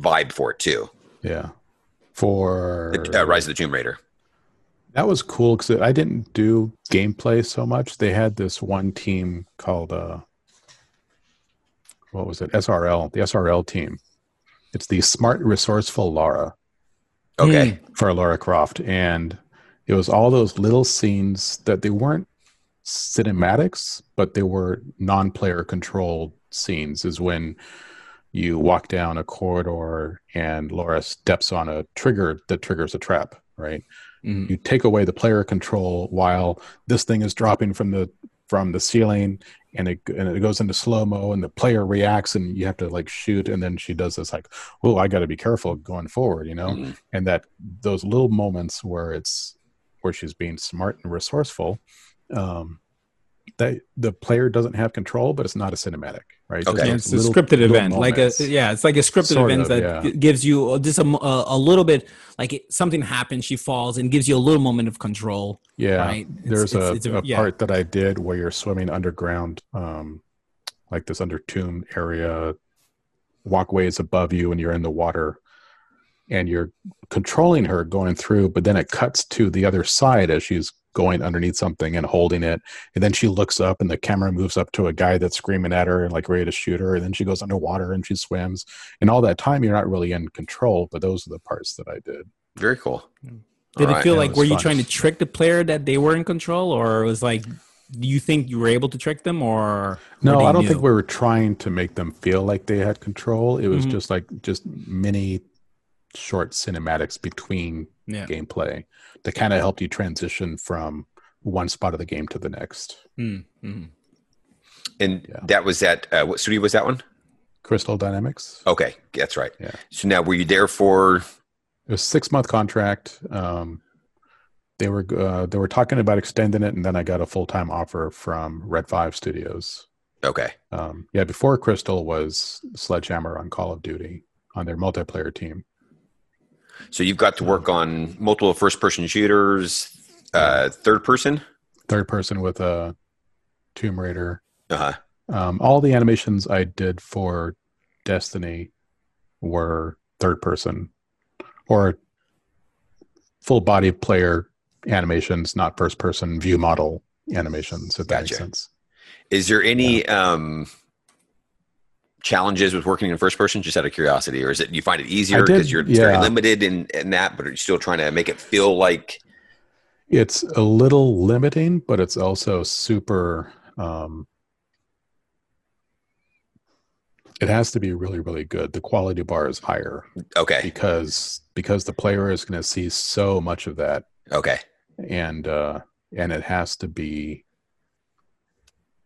vibe for it too. Yeah. For Uh, Rise of the Tomb Raider. That was cool because I didn't do gameplay so much. They had this one team called uh, what was it? SRL, the SRL team. It's the Smart Resourceful Laura. Okay. for Laura Croft, and it was all those little scenes that they weren't cinematics, but they were non-player controlled scenes. Is when you walk down a corridor and Laura steps on a trigger that triggers a trap, right? Mhm. You take away the player control while this thing is dropping from the from the ceiling and it and it goes into slow mo and the player reacts and you have to like shoot and then she does this like oh I got to be careful going forward you know Mhm. and that those little moments where it's where she's being smart and resourceful um that the player doesn't have control but it's not a cinematic right Okay. Yeah, those it's a little- scripted little event, like a yeah, it's like a scripted Sort event of, that yeah. gives you uh, just a, m- a, a little bit like it, something happens, she falls, and gives you a little moment of control. yeah right? It's- there's it's- a, it's a- a yeah. part that i did where you're swimming underground um like this under tomb area walkways above you and you're in the water and you're controlling her going through but then it cuts to the other side as she's going underneath something and holding it and then she looks up and the camera moves up to a guy that's screaming at her and like ready to shoot her and then she goes underwater and she swims and all that time you're not really in control but those are the parts that i did Very cool. Did All it right. feel Yeah, like was were you trying to trick the player that they were in control, or it was like, do you think you were able to trick them, or No, I don't new? think we were trying to make them feel like they had control. It was Mhm. just like just mini short cinematics between Yeah. gameplay that kind of helped you transition from one spot of the game to the next. Mm, mhm. And Yeah. that was that. Uh, what studio was that one? Crystal Dynamics. Okay, that's right. Yeah. So now, were you there for? It was a six month contract. Um, they were uh, they were talking about extending it, and then I got a full time offer from Red Five Studios. Okay. Um, yeah, before Crystal was Sledgehammer on Call of Duty on their multiplayer team. So you've got to work on multiple first-person shooters, uh, third person. Third person with a Tomb Raider. Uh-huh. Um, all the animations I did for Destiny were third person or full body player animations, not first person view model animations, if that Gotcha. makes sense. Is there any um, challenges with working in first person? Just out of curiosity, or is it you find it easier because you're it's very limited in, in that, but are you still trying to make it feel like? It's a little limiting, but it's also super. Um, it has to be really, really good. The quality bar is higher Okay, because because the player is going to see so much of that, okay, and uh, and it has to be.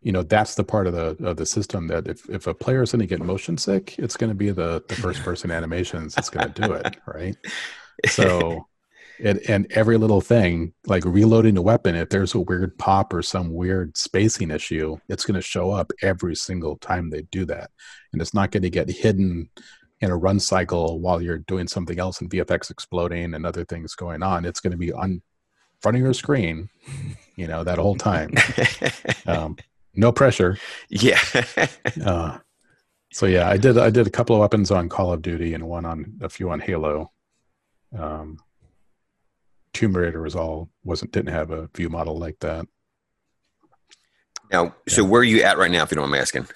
You know, that's the part of the of the system that if if a player is going to get motion sick, it's going to be the the first (laughs) person animations that's going to do it, right? (laughs) So, and, and every little thing, like reloading a weapon, if there's a weird pop or some weird spacing issue, it's going to show up every single time they do that. And it's not going to get hidden in a run cycle while you're doing something else and VFX exploding and other things going on. It's going to be on front of your screen, you know, that whole time. (laughs) Um, no pressure. yeah. (laughs) Uh, so yeah, I did. I did a couple of weapons on Call of Duty and one on a few on Halo. Um, Tomb Raider was all wasn't didn't have a view model like that. now, so where are you at right now? If you don't mind me asking.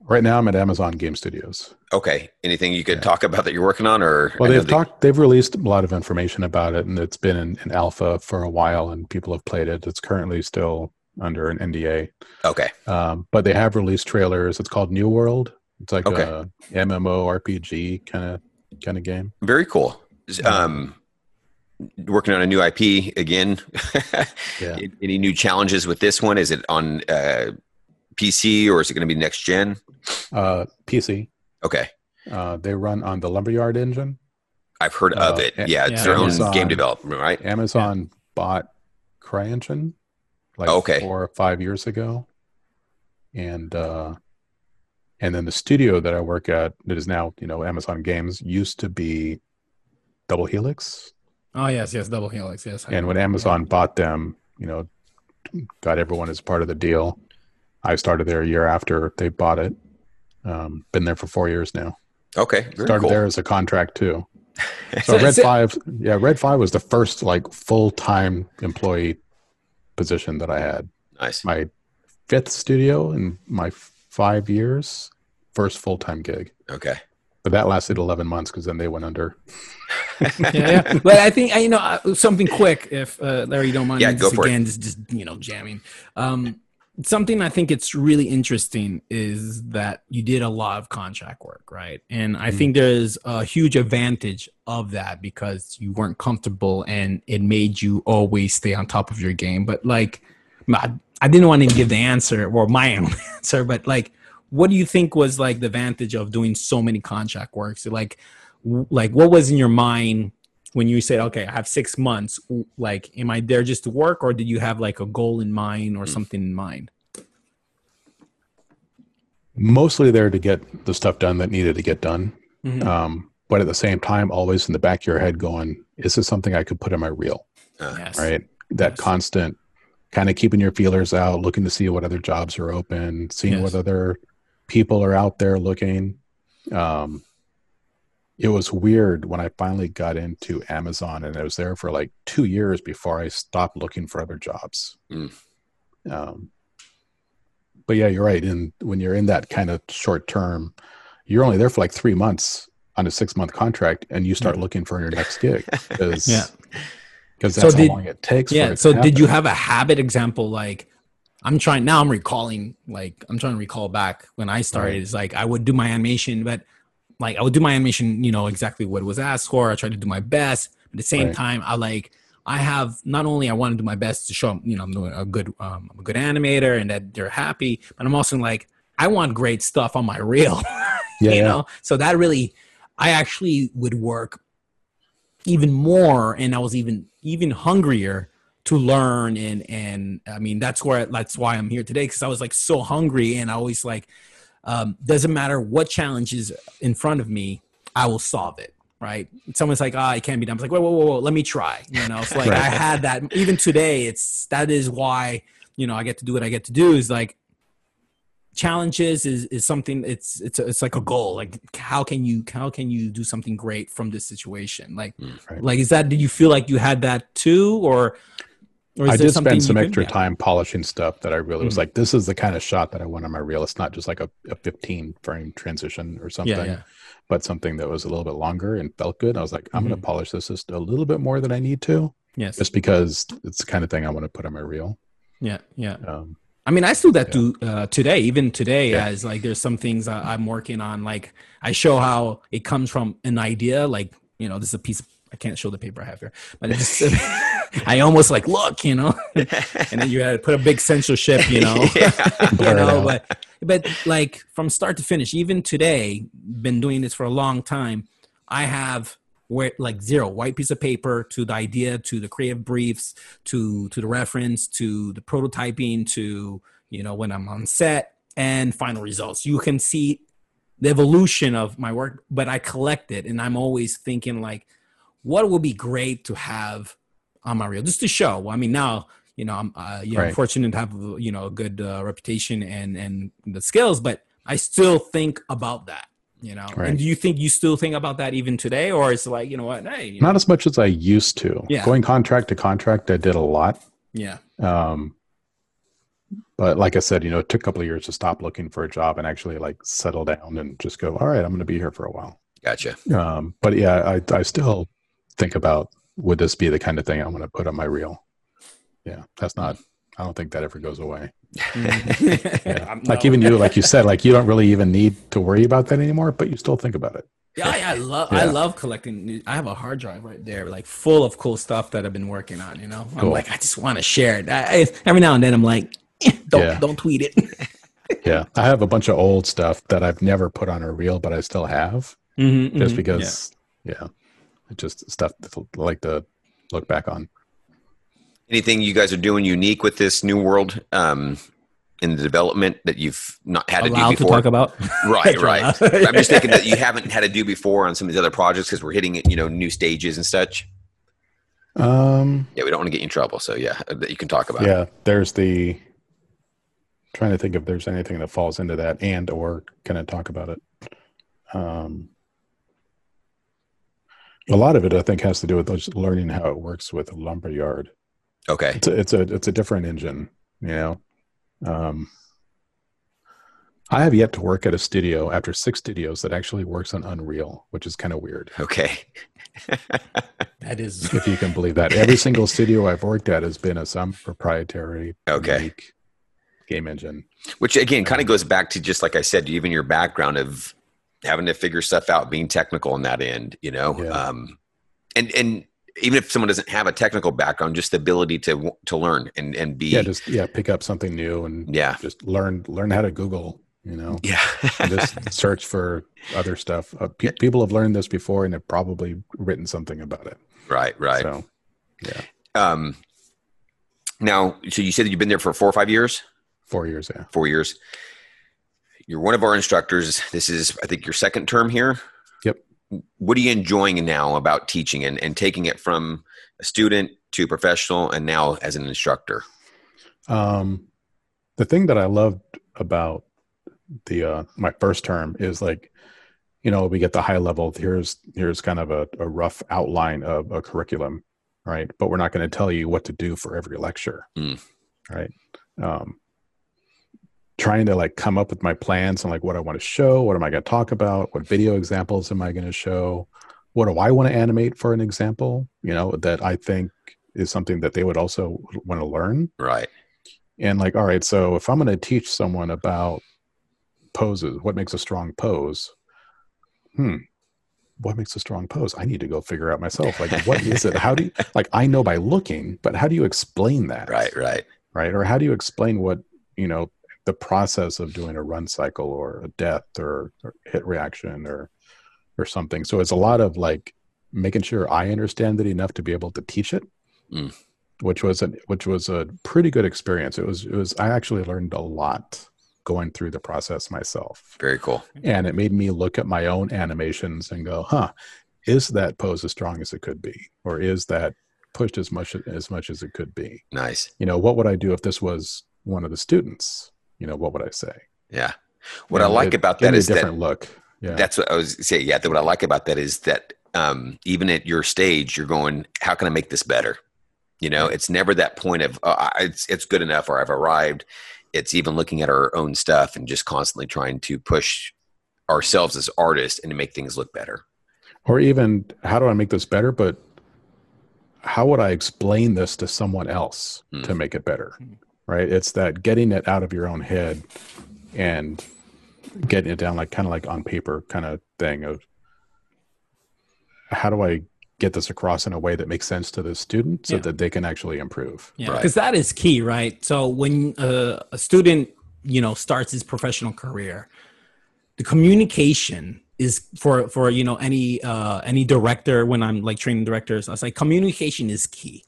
Right now, I'm at Amazon Game Studios. Okay, anything you could Yeah. talk about that you're working on, or Well, they've that- talked. They've released a lot of information about it, and it's been in, in alpha for a while, and people have played it. It's currently still under an NDA, Okay, um, but they have released trailers. It's called New World. It's like Okay. a MMO RPG kind of kind of game. very cool. Um, working on a new IP again. (laughs) Yeah. Any new challenges with this one? Is it on uh, PC or is it going to be next gen? Uh, PC. Okay, Uh, they run on the Lumberyard engine. I've heard of Uh, it. A- Yeah, it's yeah. their own game development, right? Amazon bought CryEngine like Okay. four or five years ago, and uh, and then the studio that I work at that is now you know Amazon Games used to be Double Helix, Oh yes, yes, double helix. Yes. And when know. Amazon bought them, you know, got everyone as part of the deal. I started there a year after they bought it. Um, been there for four years now. Okay, very started cool. there as a contract too. So (laughs) So Red Five, yeah, Red Five was the first like full time employee position that I had. Nice. My fifth studio in my five years, first full time gig. Okay. But that lasted eleven months because then they went under. (laughs) yeah, yeah. But I think you know uh, something quick, if uh, Larry you don't mind. Yeah, go just for it. again, Just, just you know, jamming. Um, something I think it's really interesting is that you did a lot of contract work, right? And I Mhm. think there's a huge advantage of that because you weren't comfortable and it made you always stay on top of your game. But like, I, I didn't want to give the answer or my (laughs) own answer, but like, what do you think was like the advantage of doing so many contract works? Like, like what was in your mind when you said, okay, I have six months? Like, am I there just to work, or did you have like a goal in mind or Mm. something in mind? Mostly there to get the stuff done that needed to get done. Mhm. Um, but at the same time, always in the back of your head going, is this something I could put in my reel? Uh, yes. right? That Yes. constant kind of keeping your feelers out, looking to see what other jobs are open, seeing Yes. what other people are out there looking. Um, it was weird when I finally got into Amazon, and I was there for like two years before I stopped looking for other jobs. Mm. Um, but yeah, you're right. And when you're in that kind of short term, you're only there for like three months on a six month contract, and you start looking for your next gig (laughs) because Yeah. because So that's did- how long it takes. for Yeah. it So did you have a habit example? Like, I'm trying now. I'm recalling. Like, I'm trying to recall back when I started. Right. It's like I would do my animation, but like I would do my animation. You know exactly what was asked for. I tried to do my best. But at the same Right. time, I like. I have not only I want to do my best to show you know I'm doing a good um, I'm a good animator and that they're happy, but I'm also like I want great stuff on my reel. (laughs) Yeah, you yeah. know so that really i actually would work even more and i was even even hungrier to learn and and i mean that's where that's why i'm here today because i was like so hungry and i always like um doesn't matter what challenge is in front of me i will solve it right? Someone's like, ah, it can't be done. I was like, whoa, whoa, whoa, whoa, let me try. You know, it's (laughs) like Right. I had that even today. It's that is why you know I get to do what I get to do. Is like challenges is is something. It's it's it's like a goal. Like how can you how can you do something great from this situation? Like Right. like is that? Did you feel like you had that too, or I did spend some extra yeah. time polishing stuff that I really was Mhm. like, this is the kind of shot that I want on my reel. It's not just like a, a 15 frame transition or something, Yeah, yeah. but something that was a little bit longer and felt good. I was like, I'm going Mhm. to polish this just a little bit more than I need to, Yes. just because it's the kind of thing I want to put on my reel. Yeah. Yeah. Um, I mean, I still that do uh, today, even today, Yeah. as like there's some things I, I'm working on. Like I show how it comes from an idea. Like you know, this is a piece. Of, I can't show the paper I have here, but it's just, (laughs) I almost like look, you know, (laughs) and then you had to put a big censorship, you know, (laughs) Yeah. you know. But but like from start to finish, even today, been doing this for a long time. I have where like zero white piece of paper to the idea to the creative briefs to to the reference to the prototyping to you know when i'm on set and final results you can see the evolution of my work but i collect it and i'm always thinking like what would be great to have on my reel just to show i mean now you know i'm uh, you know Right. fortunate to have you know a good uh, reputation and and the skills but i still think about that you know Right. and do you think you still think about that even today or it's like you know what hey you not know, as much as I used to. Yeah. Going contract to contract, I did a lot. yeah Um, but like I said, you know, it took a couple of years to stop looking for a job and actually like settle down and just go, all right, I'm going to be here for a while. Gotcha. Um, but yeah, I, I still think about would this be the kind of thing I want to put on my reel? Yeah, that's not. I don't think that ever goes away. Yeah. (laughs) Like even you, like you said, like you don't really even need to worry about that anymore, but you still think about it. Yeah, I, I love I love collecting. new- I have a hard drive right there, like full of cool stuff that I've been working on. You know, I'm Cool. like, I just want to share it. I, I- every now and then, I'm like, eh, don't Yeah. don't tweet it. (laughs) Yeah, I have a bunch of old stuff that I've never put on a reel, but I still have, Mhm, just mhm. because. Yeah, it's just stuff that I like to look back on. Anything you guys are doing unique with this new world um, in the development that you've not had to allowed do to before? talk about. (laughs) Right, right. I'm just thinking that you haven't had to do before on some of these other projects because we're hitting you know new stages and such. Um, Yeah, we don't want to get you in trouble, so yeah, that you can talk about. yeah, there's the. Trying to think if there's anything that falls into that, and or can I talk about it? Um, a lot of it, I think, has to do with just learning how it works with a lumberyard. Okay. it's a, it's a it's a different engine you know um i have yet to work at a studio after six studios that actually works on unreal which is kind of weird Okay. (laughs) That is if you can believe that every single studio i've worked at has been a some proprietary Okay. unique game engine Which again kind of goes back to just like I said, even your background of having to figure stuff out, being technical on that end, you know. Yeah. Um, and and even if someone doesn't have a technical background, just the ability to to learn and and be yeah just yeah pick up something new and yeah just learn learn how to google you know yeah. (laughs) just search for other stuff uh, pe- people have learned this before and have probably written something about it right, right. so yeah. Um, now, so you said that you've been there for four or five years, four years yeah four years. You're one of our instructors. This is, I think, your second term here. Yep. What are you enjoying now about teaching and, and taking it from a student to professional and now as an instructor? Um, the thing that I loved about the uh, my first term is like, you know, we get the high level. Here's here's kind of a, a rough outline of a curriculum, right? But we're not going to tell you what to do for every lecture, Mm. right? Um, trying to like come up with my plans and like what I want to show, what am I going to talk about, what video examples am I going to show, what do I want to animate for an example, you know, that I think is something that they would also want to learn Right. and like all right so if i'm going to teach someone about poses what makes a strong pose hmm what makes a strong pose i need to go figure out myself like what is it how do you (laughs) like i know by looking but how do you explain that Right. Right. right or how do you explain what you know the process of doing a run cycle or a death or, or hit reaction or or something so it's a lot of like making sure i understand it enough to be able to teach it Mm. which was a which was a pretty good experience it was it was i actually learned a lot going through the process myself Very cool. and it made me look at my own animations and go huh is that pose as strong as it could be, or is that pushed as much as much as it could be? Nice. You know, what would I do if this was one of the students? You know, what would I say? Yeah. What You I like it about that is that a is that look. Yeah, That's what I was saying. Yeah, what I like about that is that um, even at your stage, you're going, "How can I make this better?" You know, it's never that point of oh, I- it's it's good enough or I've arrived. It's even looking at our own stuff and just constantly trying to push ourselves as artists and to make things look better. or even how do I make this better? But how would I explain this to someone else Hmm. to make it better? Right? It's that getting it out of your own head and getting it down like kind of like on paper kind of thing of how do I get this across in a way that makes sense to the student so Yeah. that they can actually improve. Yeah, Right. because that is key, right? So when uh, a student, you know, starts his professional career, the communication is for for you know any uh, any director. When I'm like training directors, I was like, communication is key.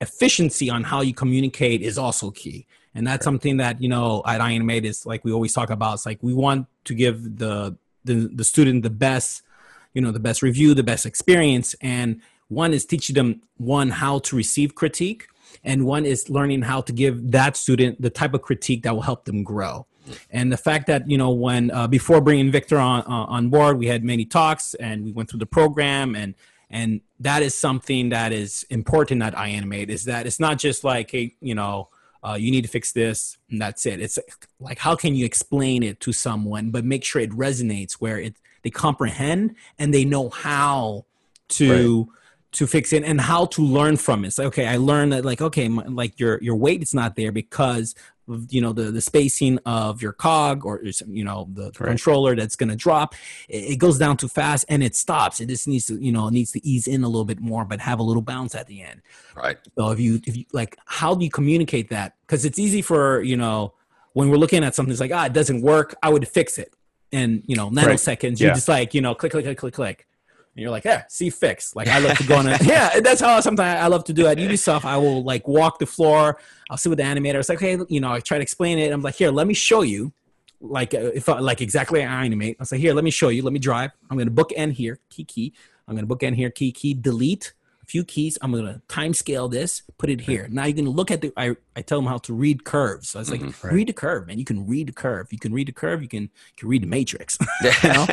Efficiency on how you communicate is also key, and that's something that you know at iAnimate is like we always talk about. It's like we want to give the the, the student the best you know the best review the best experience. And one is teaching them one how to receive critique and one is learning how to give that student the type of critique that will help them grow. And the fact that you know when uh, before bringing victor on uh, on board we had many talks and we went through the program and and that is something that is important that iAnimate is that it's not just like hey you know uh, you need to fix this and that's it it's like how can you explain it to someone but make sure it resonates where it they comprehend and they know how to to fix it and how to learn from it. So okay, I learned that like okay, my, like your your weight is not there because you know the the spacing of your cog or you know the Right. controller that's going to drop. It, it goes down too fast and it stops. It just needs to you know needs to ease in a little bit more, but have a little bounce at the end. Right. So if you if you like, how do you communicate that? Because it's easy for you know when we're looking at something, it's like ah, it doesn't work. I would fix it, and you know nanoseconds. You Yeah. just like you know click click click click click, and you're like yeah, see fix. Like I love to go on. A, (laughs) yeah, that's how sometimes I love to do at Ubisoft. I will like walk the floor. I'll sit with the animator. It's like hey, you know, I try to explain it. I'm like here, let me show you. Like uh, if I, like exactly I animate. I say here, let me show you. Let me drive. I'm gonna book end here. Key key. I'm gonna book end here. Key key. Delete few keys. I'm gonna time scale this. Put it here. Now you can look at the. I, I tell them how to read curves. So I was like, Mhm. Right. read the curve, man. You can read the curve. You can read the curve. You can you can read the matrix. (laughs) you you (laughs) know?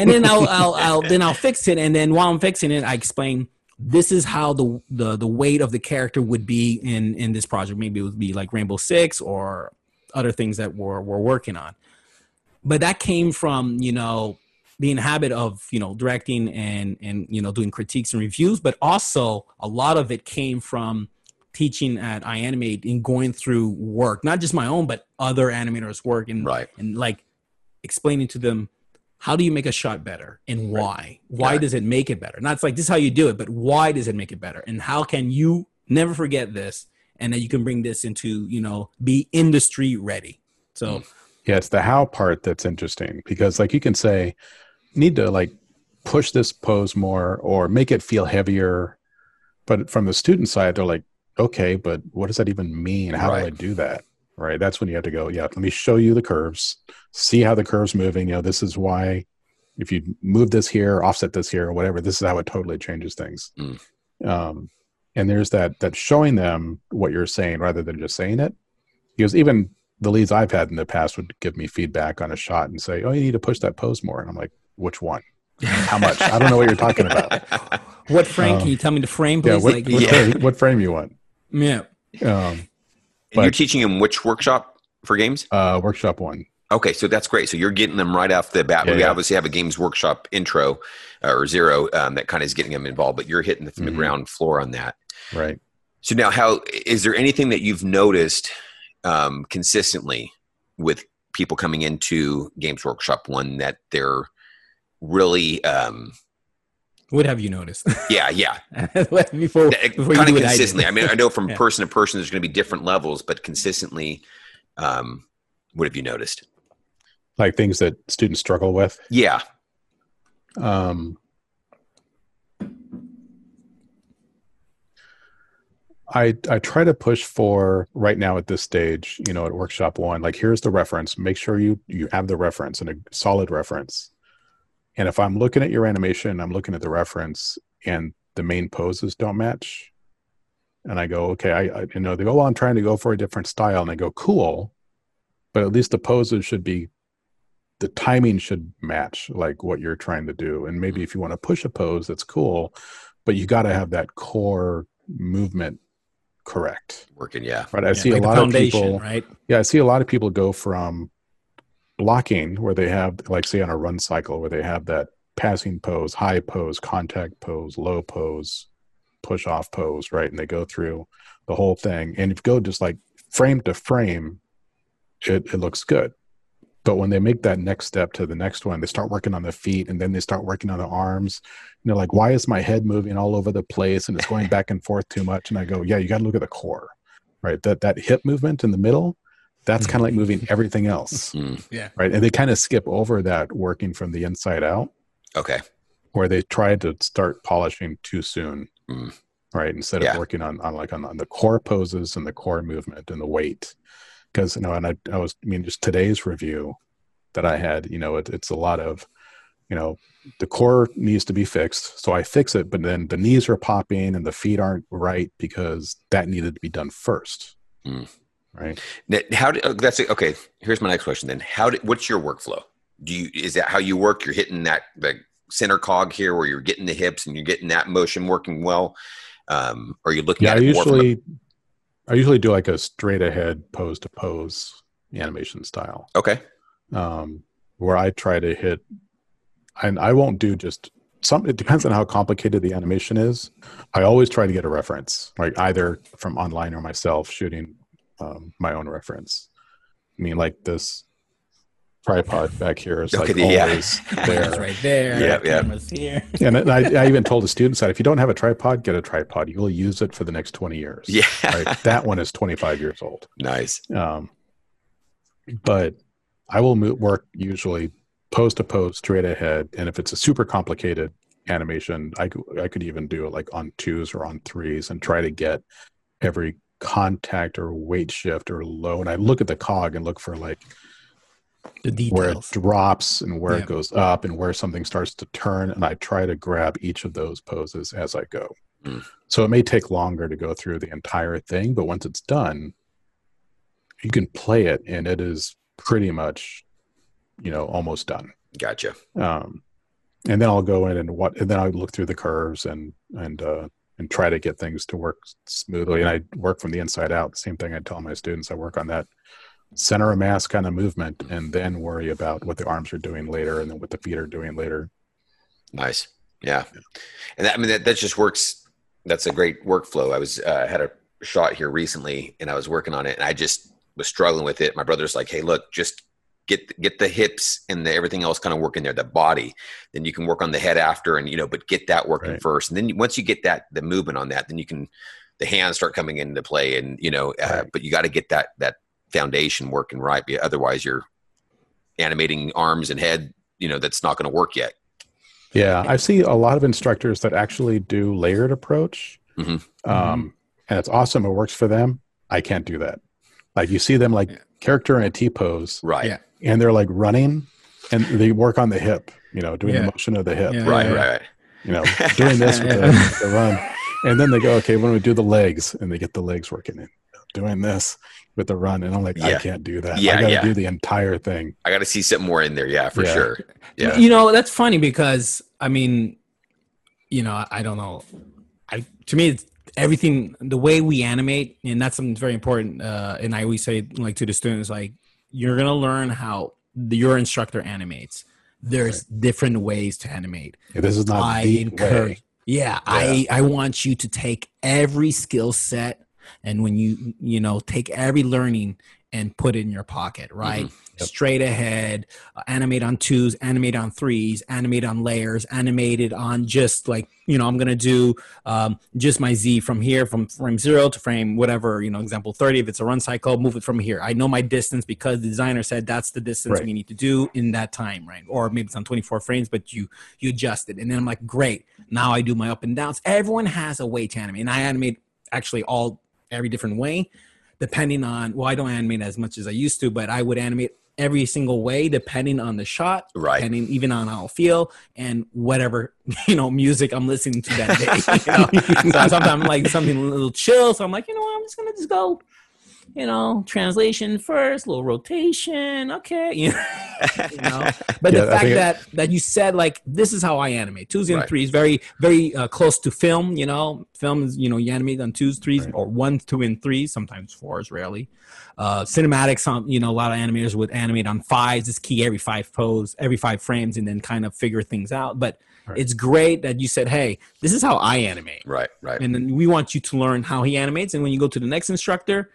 and then I'll, I'll I'll then I'll fix it. And then while I'm fixing it, I explain this is how the the the weight of the character would be in in this project. Maybe it would be like Rainbow Six or other things that we're we're working on. But that came from you know being a habit of you know directing and and you know doing critiques and reviews, but also a lot of it came from teaching at iAnimate and going through work, not just my own, but other animators' work and Right. and like explaining to them how do you make a shot better and why? Why Yeah. does it make it better? Not it's like this is how you do it but why does it make it better? And how can you never forget this and that you can bring this into you know be industry ready? So mm. Yeah, it's the how part that's interesting because like you can say need to like push this pose more or make it feel heavier. But from the student side, they're like, okay, but what does that even mean? How do I do that? Right. That's when you have to go, yeah, let me show you the curves, see how the curve's moving. You know, this is why if you move this here, offset this here, or whatever, this is how it totally changes things. Mm. Um, and there's that that showing them what you're saying rather than just saying it. Because even the leads I've had in the past would give me feedback on a shot and say, "Oh, you need to push that pose more." And I'm like, "Which one? How much? I don't know what you're talking about." (laughs) what frame Um, can you tell me the frame Yeah, please what, like what, Yeah. Frame, what frame you want? yeah Um, And you're teaching them which workshop for games? uh, workshop one. Okay, so that's great. So you're getting them right off the bat. Yeah, we yeah. obviously have a games workshop intro uh, or zero um, that kind of is getting them involved, but you're hitting from Mhm. the ground floor on that. Right. So now, how is there anything that you've noticed um, consistently with people coming into Games Workshop One that they're really, um, what have you noticed (laughs) yeah, yeah, (laughs) before, kind of you do what I consistently. I, mean, I know from (laughs) Yeah. person to person, there's going to be different levels, but consistently, um, what have you noticed? Like things that students struggle with. Yeah, Um, I I try to push for right now at this stage, you know, at workshop one, like here's the reference. Make sure you you have the reference and a solid reference. And if I'm looking at your animation, I'm looking at the reference, and the main poses don't match, and I go, okay, I, I you know they go, well, I'm trying to go for a different style, and I go, cool, but at least the poses should be, the timing should match like what you're trying to do, and maybe if you want to push a pose, that's cool, but you got to have that core movement correct. Working, yeah. Right. I Yeah, see like a lot of people. right? Yeah, I see a lot of people go from blocking where they have, like, say, on a run cycle, where they have that passing pose, high pose, contact pose, low pose, push off pose, right? And they go through the whole thing. And if you go just like frame to frame, it, it looks good. But when they make that next step to the next one, they start working on the feet and then they start working on the arms. And they're like, why is my head moving all over the place and it's going (laughs) back and forth too much? And I go, yeah, you got to look at the core, right? That that hip movement in the middle, that's kind of like moving everything else, Mm, right? And they kind of skip over that working from the inside out, okay. where they try to start polishing too soon, Mm. right? Instead Yeah. of working on, on like on, on the core poses and the core movement and the weight. Because you know, and I, I was, I mean, just today's review that I had, you know, it, it's a lot of, you know, the core needs to be fixed. So I fix it, but then the knees are popping and the feet aren't right because that needed to be done first. Mm. Right. Now, How do, oh, that's it. Okay. Here's my next question then. How do, what's your workflow? Do you, is that how you work? You're hitting that, the center cog here where you're getting the hips and you're getting that motion working well. Um, or you're looking Yeah. I at from usually, I usually do like a straight ahead pose to pose animation style. okay. um, where I try to hit, and I won't do just some. It depends on how complicated the animation is. I always try to get a reference, like either from online or myself shooting um, my own reference. I mean, like this tripod back here is (laughs) like Okay, yeah. always (laughs) Camera's there. right there. Yeah, yeah. Camera's here. and I, I even told the (laughs) students that if you don't have a tripod, get a tripod. You will use it for the next twenty years. Yeah. Right? That one is twenty five years old. nice. Um, but I will mo- work usually pose to pose straight ahead. And if it's a super complicated animation, I could, I could even do it like on twos or on threes and try to get every contact or weight shift or low. And I look at the cog and look for like The where it drops and where Yeah. it goes up and where something starts to turn. And I try to grab each of those poses as I go. Mm. So it may take longer to go through the entire thing, but once it's done, you can play it and it is pretty much, you know, almost done. Gotcha. Um, and then I'll go in and what, and then I'll look through the curves and, and, uh, and try to get things to work smoothly. And I work from the inside out. Same thing I tell my students. I work on that center of mass kind of movement and then worry about what the arms are doing later and then what the feet are doing later. Nice. Yeah. And that, I mean, that, that just works. That's a great workflow. I was, uh, had a shot here recently and I was working on it and I just was struggling with it. My brother's like, Hey, look, just get, get the hips and the, everything else kind of working there, the body, then you can work on the head after and, you know, but get that working Right. first. And then once you get that, the movement on that, then you can, the hands start coming into play and, you know, uh, Right. but you got to get that, that foundation working right. Because otherwise you're animating arms and head, you know, that's not going to work yet. Yeah. I see a lot of instructors that actually do layered approach. Mhm. Um, and it's awesome. It works for them. I can't do that. Like you see them like Yeah. character in a T pose Right. Yeah. And they're like running and they work on the hip, you know, doing Yeah. the motion of the hip, Yeah. Right. Right. you know, doing this with the, (laughs) the run. And then they go, okay, when we do the legs and they get the legs working in, doing this with the run. And I'm like, I can't do that. Yeah, I got to yeah. do the entire thing. I got to see something more in there. Yeah, for Yeah. sure. Yeah. You know, that's funny because I mean, you know, I, I don't know. I to me, it's everything the way we animate, and that's something very important. Uh, and I always say, like to the students, like you're gonna learn how the, your instructor animates. There's different ways to animate. Yeah, this is not I the encourage. way. Yeah, I I want you to take every skill set and when you you know take every learning and put it in your pocket, right? Mm-hmm. Yep. Straight ahead, uh, animate on twos, animate on threes, animate on layers, animated on just like you know I'm gonna do um, just my Z from here from frame zero to frame whatever you know example thirty. If it's a run cycle, move it from here. I know my distance because the designer said that's the distance Right. we need to do in that time, right? Or maybe it's on 24 frames, but you you adjust it, and then I'm like, great. Now I do my up and downs. Everyone has a way to animate, and I animate actually all every different way, depending on. Well, I don't animate as much as I used to, but I would animate every single way depending on the shot, Right. depending even on how I feel and whatever (laughs) you know music I'm listening to that day. (laughs) you know? so sometimes like something a little chill, so I'm like, you know what, I'm just gonna just go, you know, translation first, little rotation, okay, (laughs) you know. you know? (laughs) But Yeah, the fact think it- that that you said like this is how I animate twos and Right. threes, very very uh, close to film. You know, film is you know you animate on twos, threes, Right. or one, two, and threes. Sometimes fours, rarely. Uh, cinematics, um, you know, a lot of animators would animate on fives. Just key every five pose, every five frames, and then kind of figure things out. But Right. it's great that you said, "Hey, this is how I animate." right, right. and then we want you to learn how he animates and when you go to the next instructor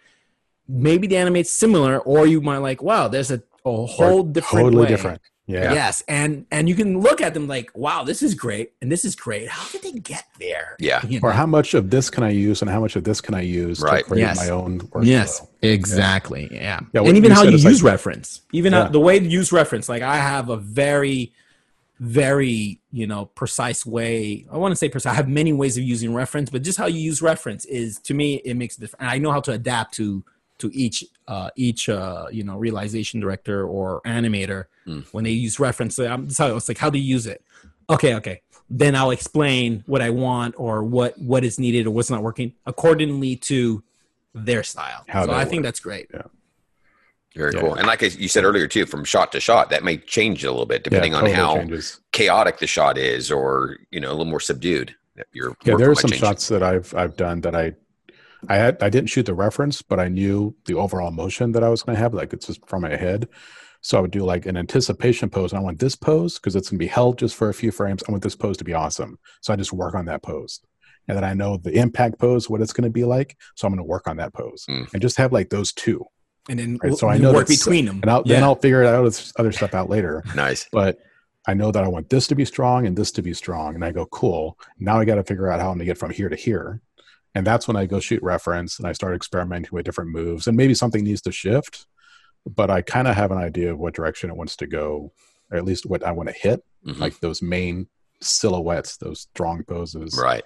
maybe the animate's similar or you might like wow there's a, a whole different totally way. different. Yeah. yes and and you can look at them like wow this is great and this is great how did they get there Yeah. You Or how much of this can I use and how much of this can I use Right. to create Yes. my own workflow? Yes, exactly. Yeah, Yeah, what and even you how you use like- reference, even Yeah. uh, the way to use reference. Like I have a very, very you know precise way. I want to say precise. I have many ways of using reference, but just how you use reference is to me it makes a difference. And I know how to adapt to to each uh, each uh, you know realization director or animator Mm. when they use reference. I'm so it's like how do you use it? Okay, okay. Then I'll explain what I want or what what is needed or what's not working accordingly to their style. How so they I think that's great. Yeah. Very Yeah. cool. And like you said earlier too, from shot to shot, that may change a little bit depending yeah, on how changes. chaotic the shot is, or you know, a little more subdued. Your Yeah, there are some change. shots that I've I've done that I I had I didn't shoot the reference, but I knew the overall motion that I was going to have, like it's just from my head. So I would do like an anticipation pose. And I want this pose because it's going to be held just for a few frames. I want this pose to be awesome. So I just work on that pose. And then I know the impact pose, what it's going to be like. So I'm going to work on that pose Mm. and just have like those two. And then Right, so I know work between them. And I'll, yeah. then I'll figure it out with other stuff out later. Nice. But I know that I want this to be strong and this to be strong. And I go, cool. Now I got to figure out how I'm going to get from here to here. And that's when I go shoot reference and I start experimenting with different moves. And maybe something needs to shift, but I kind of have an idea of what direction it wants to go, or at least what I want to hit, Mhm. like those main silhouettes, those strong poses. right.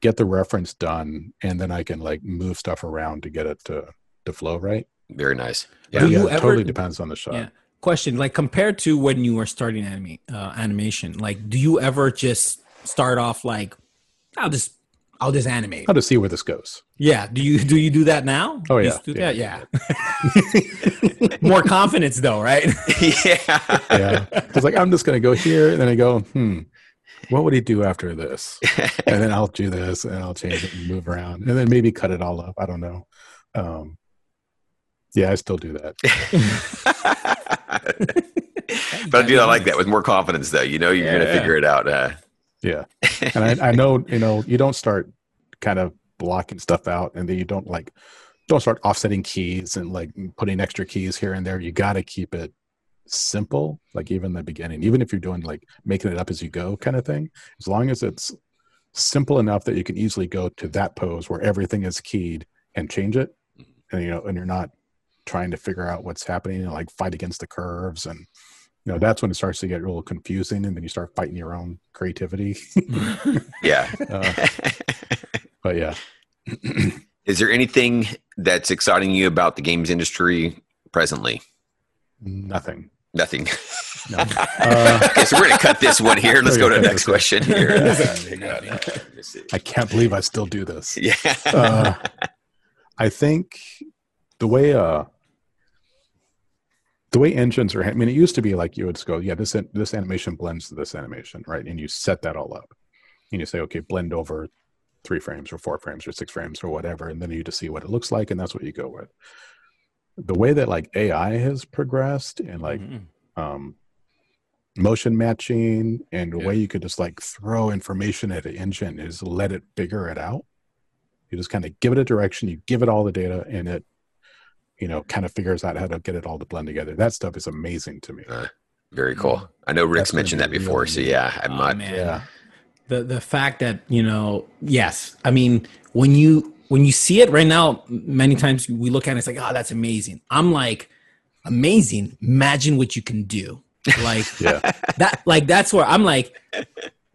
Get the reference done, and then I can like move stuff around to get it to, to flow right. Very nice. Yeah. yeah, it ever- totally depends on the shot. Yeah. Question: Like compared to when you were starting anime uh, animation, like do you ever just start off like I'll just I'll just animate? How to see where this goes. Yeah. Do you do you do that now? Oh, You yeah. do Yeah, that? yeah. (laughs) (laughs) More confidence though, right? (laughs) yeah. yeah it's like i'm just going to go here and then i go hmm what would he do after this and then i'll do this and i'll change it and move around and then maybe cut it all up i don't know um yeah i still do that but I do I like that with more confidence though. You know you're Yeah. gonna figure it out. Uh, yeah. (laughs) And I, I know you know you don't start kind of blocking stuff out and then you don't like don't start offsetting keys and like putting extra keys here and there. You got to keep it simple like even the beginning even if you're doing like making it up as you go kind of thing. As long as it's simple enough that you can easily go to that pose where everything is keyed and change it and you know and you're not trying to figure out what's happening and like fight against the curves and you know that's when it starts to get a little confusing and then you start fighting your own creativity (laughs) yeah. (laughs) uh, but yeah Is there anything that's exciting you about the games industry presently? nothing Nothing. no (laughs) uh, okay, so we're gonna cut this one here. Let's go to the next question here. i can't believe i still do this yeah. uh, I think the way uh the way engines are I mean it used to be like you would go yeah this this animation blends to this animation right and you set that all up and you say okay blend over three frames or four frames or six frames or whatever and then you just see what it looks like and that's what you go with the way that like AI has progressed and like Mhm. um, motion matching and the Yeah. way you could just like throw information at an engine is let it figure it out you just kind of give it a direction you give it all the data and it you know kind of figures out how to get it all to blend together. That stuff is amazing to me. Uh, very mm. cool. I know Rick's That's mentioned that before, really so yeah, I'm Oh, not. man. yeah. The the fact that you know yes i mean when you when you see it right now many times we look at it it's like oh that's amazing. I'm like amazing? Imagine what you can do. Like (laughs) yeah. that like that's where i'm like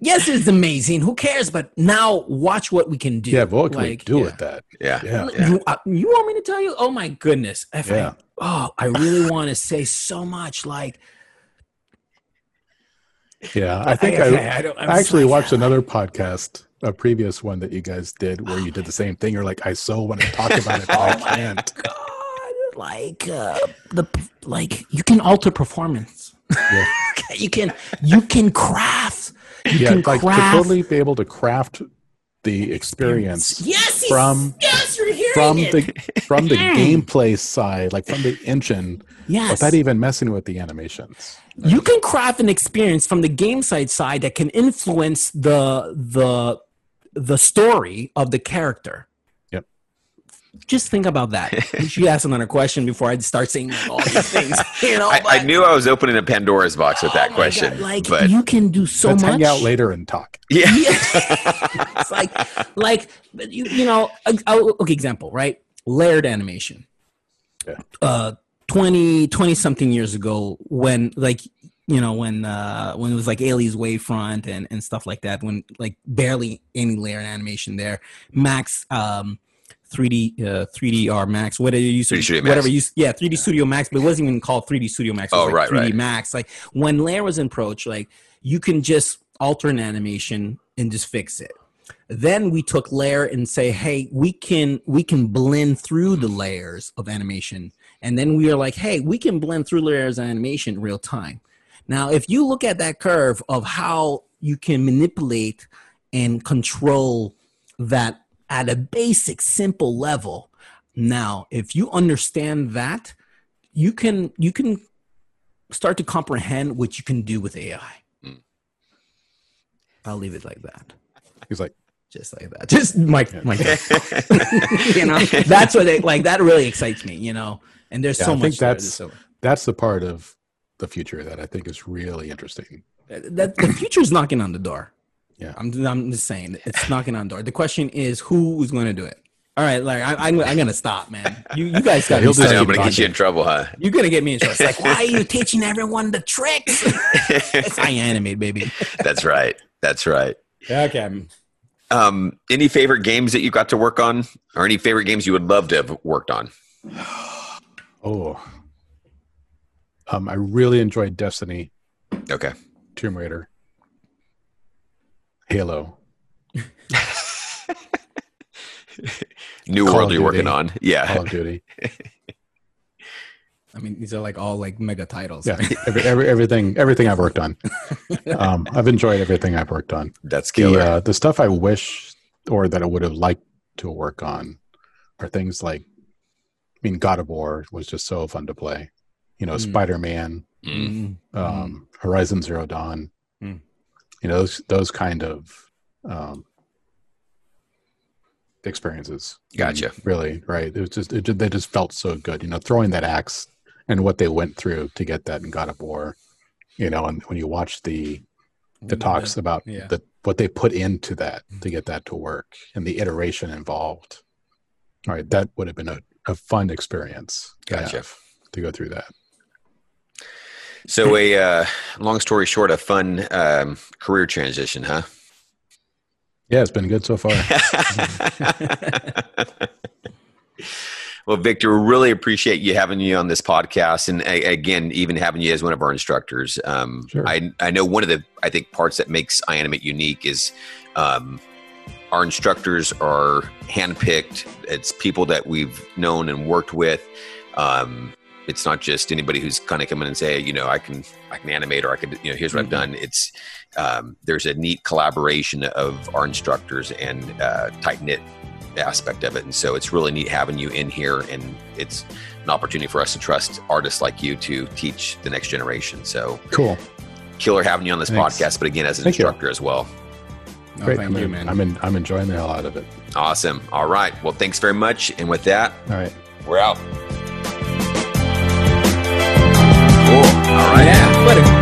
yes, it's amazing. Who cares? But now watch what we can do. Yeah, what can we do yeah. with that? Yeah. Yeah. Yeah. You, uh, you want me to tell you? Oh my goodness! If Yeah. I, oh, I really want to say so much. Like, Yeah, I think okay, I, don't- I'm I actually like, watched another podcast, a previous one that you guys did, where you did the same thing. You're like, I so want to talk about it, (laughs) but Oh my can't. God, like uh, the like you can alter performance. Yeah. (laughs) you can you can craft. You Yeah, can like to totally be able to craft the experience Yes, from- yes, from it. the from the gameplay side, like from the engine, yes. without even messing with the animations. you can craft an experience from the game side side that can influence the the the story of the character. Yep. Just think about that. You should ask another question before I start saying like, all these things. (laughs) You know, I, I knew I was opening a Pandora's box with Oh that my question, God, like but you can do so Let's much. hang out later and talk. yeah, Yeah. (laughs) it's like like you, you know a- a- okay example right layered animation Yeah. uh 20 20 something years ago when like you know when uh when it was like Alias Wavefront and and stuff like that when like barely any layered animation there max um 3D uh 3D or Max whatever you use 3D whatever you yeah 3D Studio Max but it wasn't even called 3D Studio Max it was Oh, like right, 3D right. Max. Like when layer was in approach like you can just alter an animation and just fix it. Then we took layer and say hey we can we can blend through the layers of animation. And then we are like hey we can blend through layers of animation real time. Now if you look at that curve of how you can manipulate and control that at a basic simple level now if you understand that you can you can start to comprehend what you can do with ai Mm. i'll leave it like that He's like, just like that. Just my my, (laughs) you know, that's what it like. That really excites me, you know. And there's Yeah, so I much. think that's- so that's the part of the future that I think is really interesting. that the future's knocking on the door. Yeah. I'm I'm just saying it's knocking on door. The question is who is going to do it. All right, Larry, I, I'm I'm gonna stop, man. You you guys got he'll me just I know, started I'm gonna get you in trouble, huh? You're gonna get me in trouble. It's like, why are you (laughs) teaching everyone the tricks? it's iAnimate, baby. That's right. That's right. Okay. Um, any favorite games that you got to work on, or any favorite games you would love to have worked on? (sighs) Oh, um, I really enjoyed Destiny, Okay. Tomb Raider, Halo. New Call World you're working on. Yeah. Call of Duty. I mean, these are like all like mega titles. Yeah, every, every, everything everything I've worked on. (laughs) Um, I've enjoyed everything I've worked on. That's killer. The uh, the stuff I wish or that I would have liked to work on are things like, I mean, God of War was just so fun to play. You know, Mm. Spider Man, Mm. Mm. um, Horizon Zero Dawn. Mm. You know, those those kind of um, experiences. Gotcha. Really, right? It was just it, they just felt so good. You know, throwing that axe and what they went through to get that in God of War. You know, and when you watch the the talks about yeah. the what they put into that to get that to work and the iteration involved. All right, that would have been a, a fun experience. to Gotcha. have, to go through that. So, a uh, long story short, a fun um, career transition, huh? Yeah, it's been good so far. (laughs) well, Victor, we really appreciate you having you on this podcast, and a, again, even having you as one of our instructors. Um, Sure. I I know one of the I think parts that makes iAnimate unique is um, our instructors are handpicked. It's people that we've known and worked with. Um, it's not just anybody who's kind of come in and say, you know, I can I can animate or I could, you know, here's what Mhm. I've done. It's um, there's a neat collaboration of our instructors and uh, tight knit aspect of it, and so it's really neat having you in here, and it's an opportunity for us to trust artists like you to teach the next generation. So cool. killer having you on this Thanks. podcast, but again as an Thank you. instructor as well. No, Great. thank I'm, you, man. I'm in, I'm enjoying the hell out of it. Awesome. All right. Well, thanks very much. And with that, All right. we're out. All right. yeah,